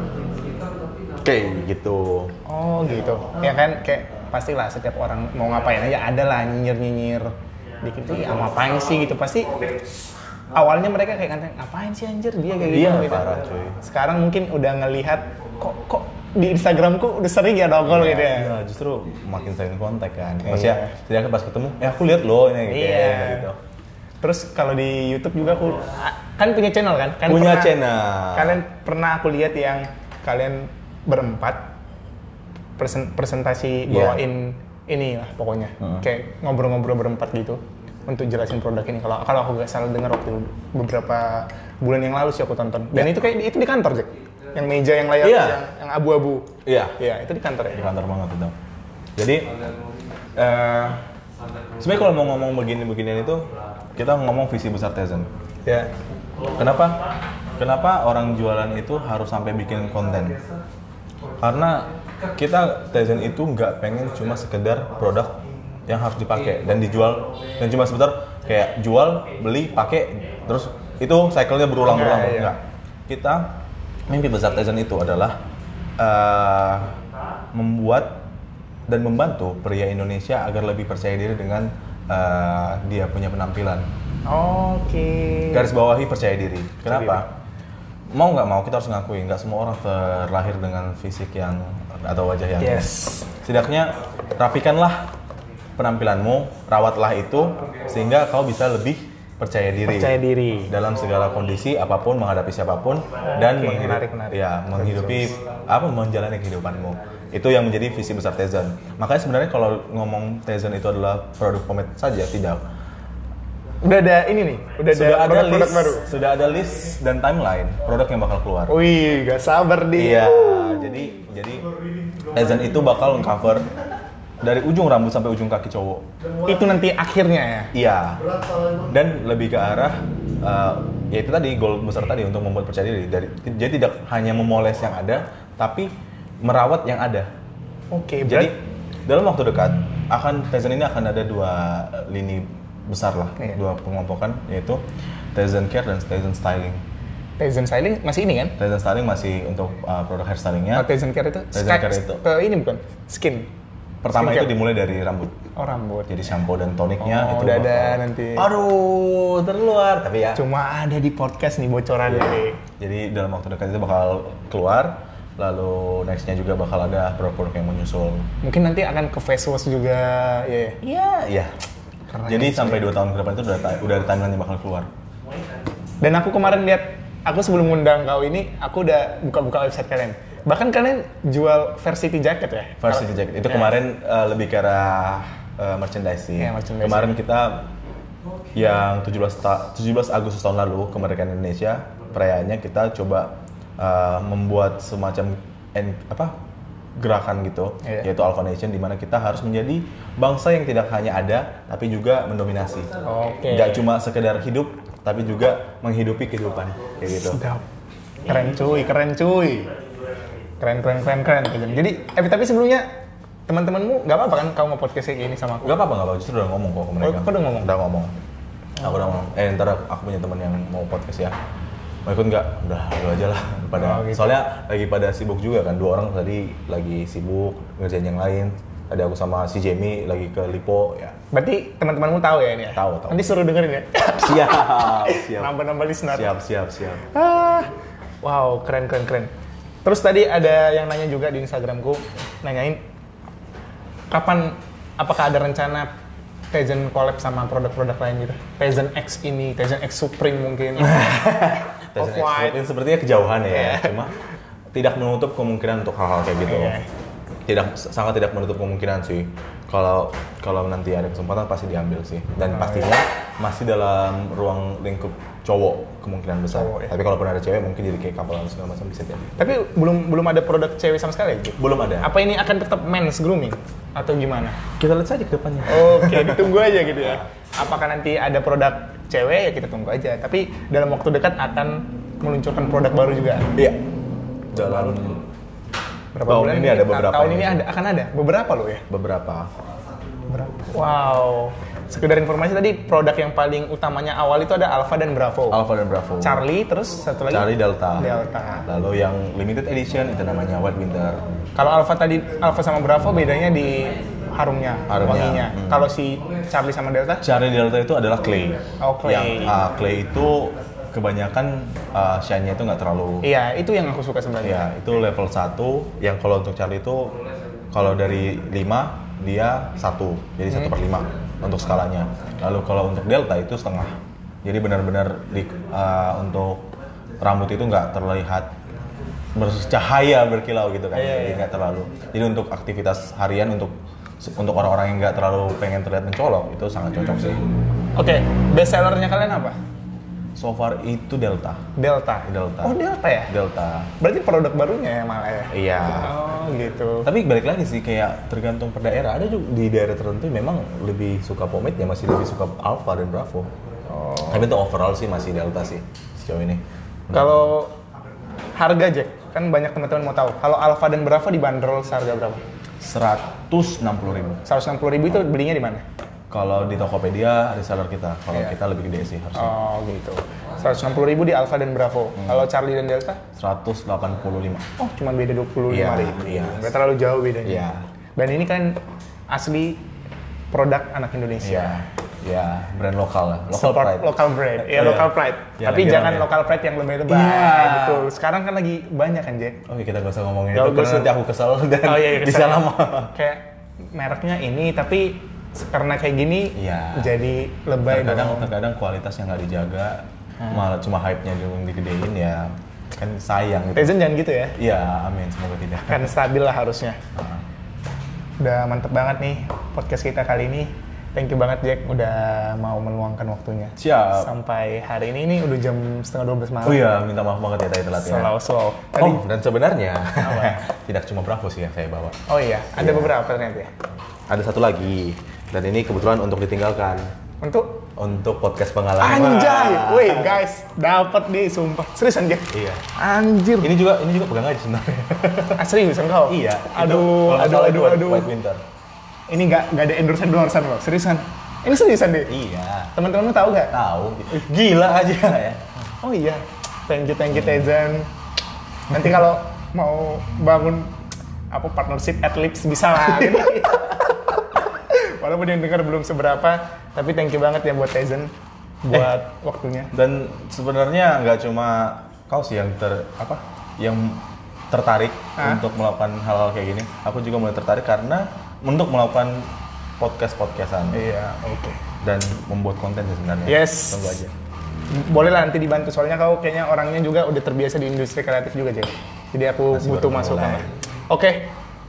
C: kayak gitu.
B: Oh gitu. Ya kan kayak pastilah setiap orang mau ngapain aja ada lah nyinyir nyinyir dikit tuh ya ngapain sih gitu pasti awalnya mereka kayak ngatain ngapain sih anjir dia kayak gitu,
C: Iya,
B: gitu.
C: parah, cuy.
B: Sekarang mungkin udah ngelihat kok kok di Instagramku udah sering ya dongkol gitu ya.
C: Iya, justru makin sering kontak kan.
B: Iya.
C: Maksudnya, setidaknya pas ketemu, eh aku lihat loh ini kayak
B: Iya.
C: gitu.
B: Terus kalau di YouTube juga aku kan punya channel kan? kan
C: Punya
B: pernah-
C: channel.
B: Kalian pernah aku lihat yang kalian berempat presen- presentasi
C: Iya.
B: bawain ini lah pokoknya
C: Heeh.
B: kayak ngobrol-ngobrol berempat gitu untuk jelasin produk ini. Kalau kalau aku nggak salah dengar waktu beberapa bulan yang lalu sih aku tonton. Dan itu kayak itu di kantor Jack. Yang meja yang layar
C: Iya.
B: yang, yang abu-abu.
C: Iya.
B: Iya, itu di kantor
C: di
B: ya.
C: kantor banget itu. Jadi eh sebenarnya kalau mau ngomong begini-beginian itu kita ngomong visi besar Tizen.
B: Ya.
C: Kenapa? kenapa orang jualan itu harus sampai bikin konten? Karena kita Tizen itu nggak pengen cuma sekedar produk yang harus dipakai dan dijual dan cuma sebentar kayak jual beli pakai terus itu cycle-nya berulang-ulang
B: Enggak, iya.
C: enggak. Kita mimpi besar Tizen itu adalah eh, membuat dan membantu pria Indonesia agar lebih percaya diri dengan eh, dia punya penampilan.
B: Oke.
C: Garis bawahi percaya diri. Kenapa? Mau nggak mau kita harus ngakui nggak semua orang terlahir dengan fisik yang atau wajah yang
B: Yes.
C: setidaknya rapikanlah penampilanmu, rawatlah itu sehingga kau bisa lebih percaya diri.
B: Percaya diri.
C: dalam segala kondisi apa pun menghadapi siapa pun dan
B: Oke,
C: menghidup,
B: menarik, menarik.
C: ya menghidupi apa menjalani kehidupanmu. Itu yang menjadi visi besar Tezen. Makanya sebenarnya kalau ngomong Tezen itu adalah produk pomade saja tidak.
B: Udah ada ini nih, udah
C: Sudah
B: ada
C: ada
B: produk-produk
C: list,
B: baru.
C: sudah ada list dan timeline produk yang bakal keluar.
B: Wih, gak sabar di.
C: Iya, jadi jadi Tezen itu bakal cover dari ujung rambut sampai ujung kaki cowok.
B: Itu nanti akhirnya ya.
C: Iya. Dan lebih ke arah uh, ya itu tadi goal besar tadi untuk membuat percaya diri. Dari jadi tidak hanya memoles yang ada, tapi merawat yang ada.
B: Oke,
C: Jadi
B: berarti
C: dalam waktu dekat akan Tizen ini akan ada dua lini besar lah,
B: Iya.
C: dua pengelompokan yaitu Tizen Care dan Tizen Styling.
B: Tizen styling masih ini kan?
C: Tizen Styling masih untuk uh, produk hairstylingnya.
B: Oh, Tizen care itu
C: Tizen care itu.
B: ke ini bukan? Skin.
C: Pertama
B: skincare.
C: itu dimulai dari rambut.
B: Oh, rambut.
C: Jadi shampoo dan toniknya
B: Oh,
C: itu
B: udah
C: bakal-
B: ada nanti.
C: Aduh, terluar tapi ya.
B: Cuma ada di podcast nih bocoran nih.
C: Jadi dalam waktu dekat itu bakal keluar. Lalu nextnya juga bakal ada produk-produk yang menyusul.
B: Mungkin nanti akan ke face wash juga, ya.
C: Iya, iya.
B: Keren
C: Jadi
B: sih.
C: sampai dua tahun ke depan itu udah udah ada timeline yang bakal keluar.
B: Dan aku kemarin lihat, aku sebelum ngundang kau ini, aku udah buka-buka website kalian. Bahkan kalian jual varsity jacket ya?
C: Varsity Jacket itu
B: Ya.
C: kemarin uh, lebih ke arah uh, merchandise sih.
B: Iya, merchandise.
C: Kemarin kita yang 17 ta- 17 Agustus tahun lalu kemerdekaan Indonesia perayaannya kita coba uh, membuat semacam en- apa gerakan gitu
B: Iya.
C: yaitu Alpha Nation di mana kita harus menjadi bangsa yang tidak hanya ada tapi juga mendominasi.
B: Oke.
C: Nggak cuma sekedar hidup tapi juga menghidupi kehidupan kayak gitu.
B: Sedap. Keren cuy, keren cuy. Keren, keren, keren, keren. Jadi, eh, tapi sebelumnya teman-temanmu nggak apa-apa kan kamu mau podcast kayak gini sama aku?
C: Gak apa-apa, gak apa-apa. Justru udah ngomong kok ke mereka.
B: kok udah ngomong?
C: Udah ngomong. Aku udah ngomong. Eh, ntar aku punya teman yang mau podcast ya. Mau ikut nggak? Udah, lu aja lah. Pada,
B: Oh, gitu.
C: Soalnya lagi pada sibuk juga kan. Dua orang tadi lagi sibuk ngerjain yang lain. Tadi aku sama si Jamie lagi ke Lipo ya.
B: Berarti teman-temanmu tahu ya ini ya?
C: Tahu, tahu.
B: Nanti suruh dengerin ya?
C: Siap, siap.
B: Nambah-nambah listener.
C: Siap, siap, siap.
B: Ah, wow, keren, keren, keren. Terus tadi ada yang nanya juga di Instagramku, nanyain kapan, apakah ada rencana Tizen collab sama produk-produk lain gitu? Tizen X ini, Tizen X Supreme mungkin. Off-white.
C: Expert ini sepertinya kejauhan ya.
B: Iya.
C: Cuma tidak menutup kemungkinan untuk hal-hal kayak gitu.
B: Iya.
C: Tidak sangat tidak menutup kemungkinan sih. Kalau kalau nanti ada kesempatan pasti diambil sih.
B: Oh,
C: Dan pastinya
B: iya.
C: masih dalam ruang lingkup cowok kemungkinan besar.
B: Cowok, ya.
C: Tapi kalau pernah ada cewek mungkin jadi kayak couple segala macam bisa jadi.
B: Tapi belum belum ada produk cewek sama sekali gitu?
C: Belum ada.
B: Apa ini akan tetap men's grooming? Atau gimana?
C: Kita lihat saja ke depannya.
B: Oke, ditunggu aja gitu ya. Apakah nanti ada produk cewek ya kita tunggu aja. Tapi dalam waktu dekat akan meluncurkan produk baru juga.
C: Iya. Dalam
B: Berapa
C: tahun
B: bulan
C: ini ada beberapa.
B: Tahun ini ada akan ada beberapa loh ya.
C: beberapa.
B: Berapa? Wow. Sekedar informasi tadi produk yang paling utamanya awal itu ada Alpha dan Bravo.
C: Alpha dan Bravo.
B: Charlie terus satu lagi
C: Charlie Delta.
B: Delta.
C: Lalu yang limited edition itu namanya White Winter.
B: Kalau Alpha tadi Alpha sama Bravo bedanya di harumnya,
C: Harumnya,
B: wanginya.
C: hmm.
B: Kalau si Charlie sama Delta
C: Charlie Delta itu adalah clay.
B: Oh, clay.
C: Yang ah, clay itu kebanyakan uh, shine-nya itu nggak terlalu.
B: Iya, itu yang aku suka sebenarnya.
C: Ya, itu level 1 yang kalau untuk Charlie itu kalau dari 5 dia satu, jadi satu per 5 untuk skalanya. Lalu kalau untuk Delta itu setengah. Jadi benar-benar di uh, untuk rambut itu nggak terlihat bercahaya berkilau gitu kan.
B: Iya,
C: Jadi
B: iya.
C: nggak terlalu. Jadi untuk aktivitas harian untuk untuk orang-orang yang nggak terlalu pengen terlihat mencolok itu sangat cocok sih.
B: Oke, best sellernya kalian apa?
C: So far itu Delta.
B: Delta.
C: Delta.
B: Oh, Delta ya?
C: Delta.
B: Berarti produk barunya ya malah ya?
C: Iya.
B: Oh, gitu.
C: Tapi balik lagi sih kayak tergantung per daerah. Ada juga di daerah tertentu memang lebih suka pomade ya masih lebih suka Alpha dan Bravo.
B: Oh.
C: Tapi untuk overall sih masih Delta sih sejauh ini.
B: Kalau harga Jack, kan banyak teman-teman mau tahu. Kalau Alfa dan Bravo dibanderol seharga berapa?
C: 160 ribu.
B: 160 ribu itu belinya di mana?
C: Kalau di Tokopedia reseller kita, kalau
B: Iya.
C: kita lebih gede sih harusnya.
B: Oh gitu. 160 ribu di Alfa dan Bravo. Kalau Charlie dan Delta?
C: 185.
B: Oh cuma beda 25
C: Iya,
B: ribu.
C: iya.
B: Nggak terlalu jauh bedanya.
C: Iya.
B: Dan ini kan asli produk anak Indonesia.
C: Iya, ya brand lokal lah, local
B: Support
C: pride.
B: local brand. Ya
C: Iya.
B: local pride.
C: Jangan
B: Tapi jangan
C: ya.
B: local pride yang lebay-lebay.
C: Iya.
B: Betul. Sekarang kan lagi banyak kan Jack.
C: Oh iya kita gak usah ngomongin
B: Nggak
C: itu, karena
B: usah.
C: nanti aku kesel dan
B: Oh iya, iya,
C: bisa
B: ke sana.
C: lama.
B: Kayak mereknya ini tapi karena kayak gini
C: Iya.
B: jadi lebay
C: Terkadang
B: dong.
C: terkadang kualitasnya nggak dijaga, malah cuma hype-nya yang digedein ya kan sayang gitu.
B: Tizen jangan gitu ya.
C: Iya, amin semoga tidak.
B: Kan stabil lah harusnya.
C: Ah.
B: Udah mantep banget nih podcast kita kali ini. Thank you banget Jack udah mau meluangkan waktunya.
C: Siap.
B: Sampai hari ini ini udah jam setengah 12 malam.
C: Oh iya, minta maaf banget ya tadi telat ya.
B: Slow slow. Tadi,
C: Oh, dan sebenarnya tidak cuma Bravo sih yang saya bawa.
B: oh iya, ada beberapa ternyata ya.
C: Ada satu lagi, dan ini kebetulan untuk ditinggalkan
B: Untuk
C: untuk podcast pengalaman.
B: Anjay, woi guys, dapat nih sumpah. Seriusan Jack?
C: Iya.
B: Anjir.
C: Ini juga ini juga pegang aja sebenarnya.
B: Ah, seriusan kau?
C: iya.
B: Aduh, aduh, aduh, aduh.
C: White Winter.
B: Ini gak, gak ada endorsean endorsean loh, seriusan. Ini seriusan deh.
C: Iya.
B: Teman-teman tahu gak?
C: Tahu. Gila aja ya.
B: Oh iya, thank you, thank you Tezen. Nanti kalau mau bangun apa partnership at Lips bisa lah. gitu. Walaupun yang dengar belum seberapa, tapi thank you banget ya buat Tezen buat waktunya.
C: Dan sebenarnya nggak cuma kau sih yang ter apa yang tertarik
B: Hah?
C: untuk melakukan hal-hal kayak gini. Aku juga mulai tertarik karena untuk melakukan podcast podcastan
B: Iya, oke.
C: dan membuat konten sih sebenarnya.
B: Yes.
C: Tunggu aja.
B: Boleh lah nanti dibantu soalnya kau kayaknya orangnya juga udah terbiasa di industri kreatif juga Jack. Jadi aku
C: Masih
B: butuh masukan.
C: mulai.
B: lah.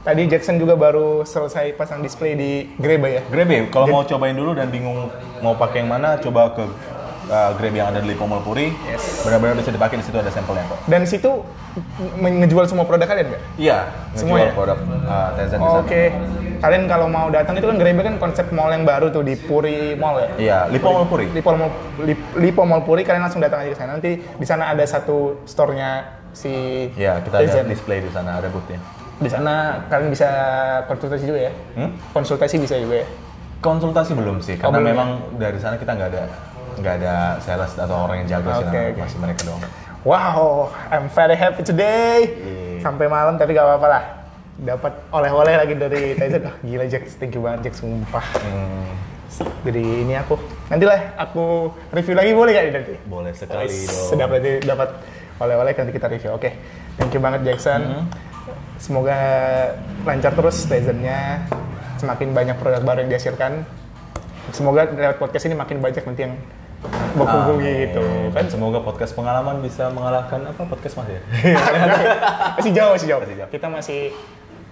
B: Tadi Jackson juga baru selesai pasang display di Grebe ya.
C: Grebe, kalau mau cobain dulu dan bingung mau pakai yang mana, coba ke uh, Grebe yang ada di Lipo Puri.
B: Yes.
C: Benar-benar bisa dipakai di situ ada sampelnya kok.
B: Dan di situ m- ngejual semua produk kalian nggak?
C: Iya,
B: Semua ya?
C: produk uh, Tencent sana.
B: Oke. Kalian kalau mau datang itu kan Grebe kan konsep mall yang baru tuh di Puri Mall ya.
C: Iya, Lipo Mall Puri.
B: Lipo Mall, Lip- Lipo Mall Puri kalian langsung datang aja ke sana. Nanti di sana ada satu store-nya si
C: Iya, kita ada
B: Tencent.
C: display di sana, ada booth-nya.
B: Di sana kalian bisa konsultasi juga ya?
C: Hmm?
B: Konsultasi bisa juga ya?
C: Konsultasi belum sih, karena
B: belum ya?
C: memang dari sana kita nggak ada nggak ada sales atau orang yang jago sih,
B: Oke,
C: nah, masih mereka doang.
B: Wow, I'm very happy today.
C: Iya.
B: Sampai malam tapi gak apa-apa lah. Dapat oleh-oleh lagi dari Tyson. Ah, gila Jack, thank you banget Jack, sumpah.
C: Hmm,
B: Jadi ini aku, nantilah aku review lagi boleh gak nanti?
C: boleh sekali
B: Wes,
C: dong.
B: Sedap nanti dapat oleh-oleh nanti kita review. Oke, thank you banget Jackson.
C: Mm-hmm.
B: Semoga lancar terus Tyson-nya. Semakin banyak produk baru yang dihasilkan. Semoga lewat podcast ini makin banyak nanti yang berhubungi
C: Amin.
B: gitu kan.
C: semoga podcast pengalaman bisa mengalahkan apa podcast mas ya?
B: masih jauh, masih jauh. Kita masih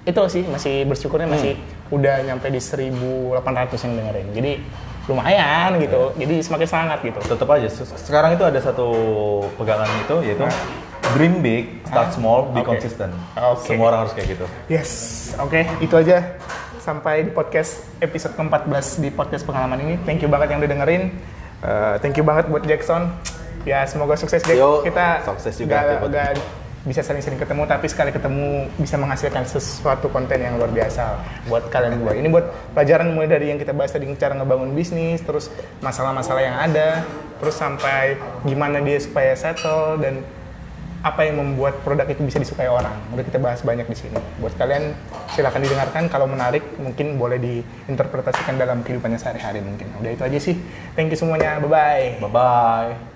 B: itu sih masih bersyukurnya masih udah nyampe di 1800 yang dengerin. Jadi lumayan gitu. Jadi semakin semangat gitu.
C: Tetap aja. se- Sekarang itu ada satu pegangan itu yaitu dream big, start small, be
B: Oke.
C: consistent.
B: Oke.
C: Semua orang harus kayak gitu.
B: Yes, oke itu aja sampai di podcast episode ke-14 di podcast pengalaman ini. Thank you banget yang udah dengerin. Uh, thank you banget buat Jackson. Ya semoga sukses Jack.
C: Yo,
B: Kita
C: sukses juga, Jack.
B: Bisa sering-sering ketemu tapi sekali ketemu bisa menghasilkan sesuatu konten yang luar biasa buat kalian buat. Ini buat pelajaran mulai dari yang kita bahas tadi cara ngebangun bisnis, terus masalah-masalah yang ada, terus sampai gimana dia supaya settle dan apa yang membuat produk itu bisa disukai orang. Udah kita bahas banyak di sini. Buat kalian silahkan didengarkan. Kalau menarik mungkin boleh diinterpretasikan dalam kehidupannya sehari-hari mungkin. Udah itu aja sih. Thank you semuanya. Bye bye.
C: Bye bye.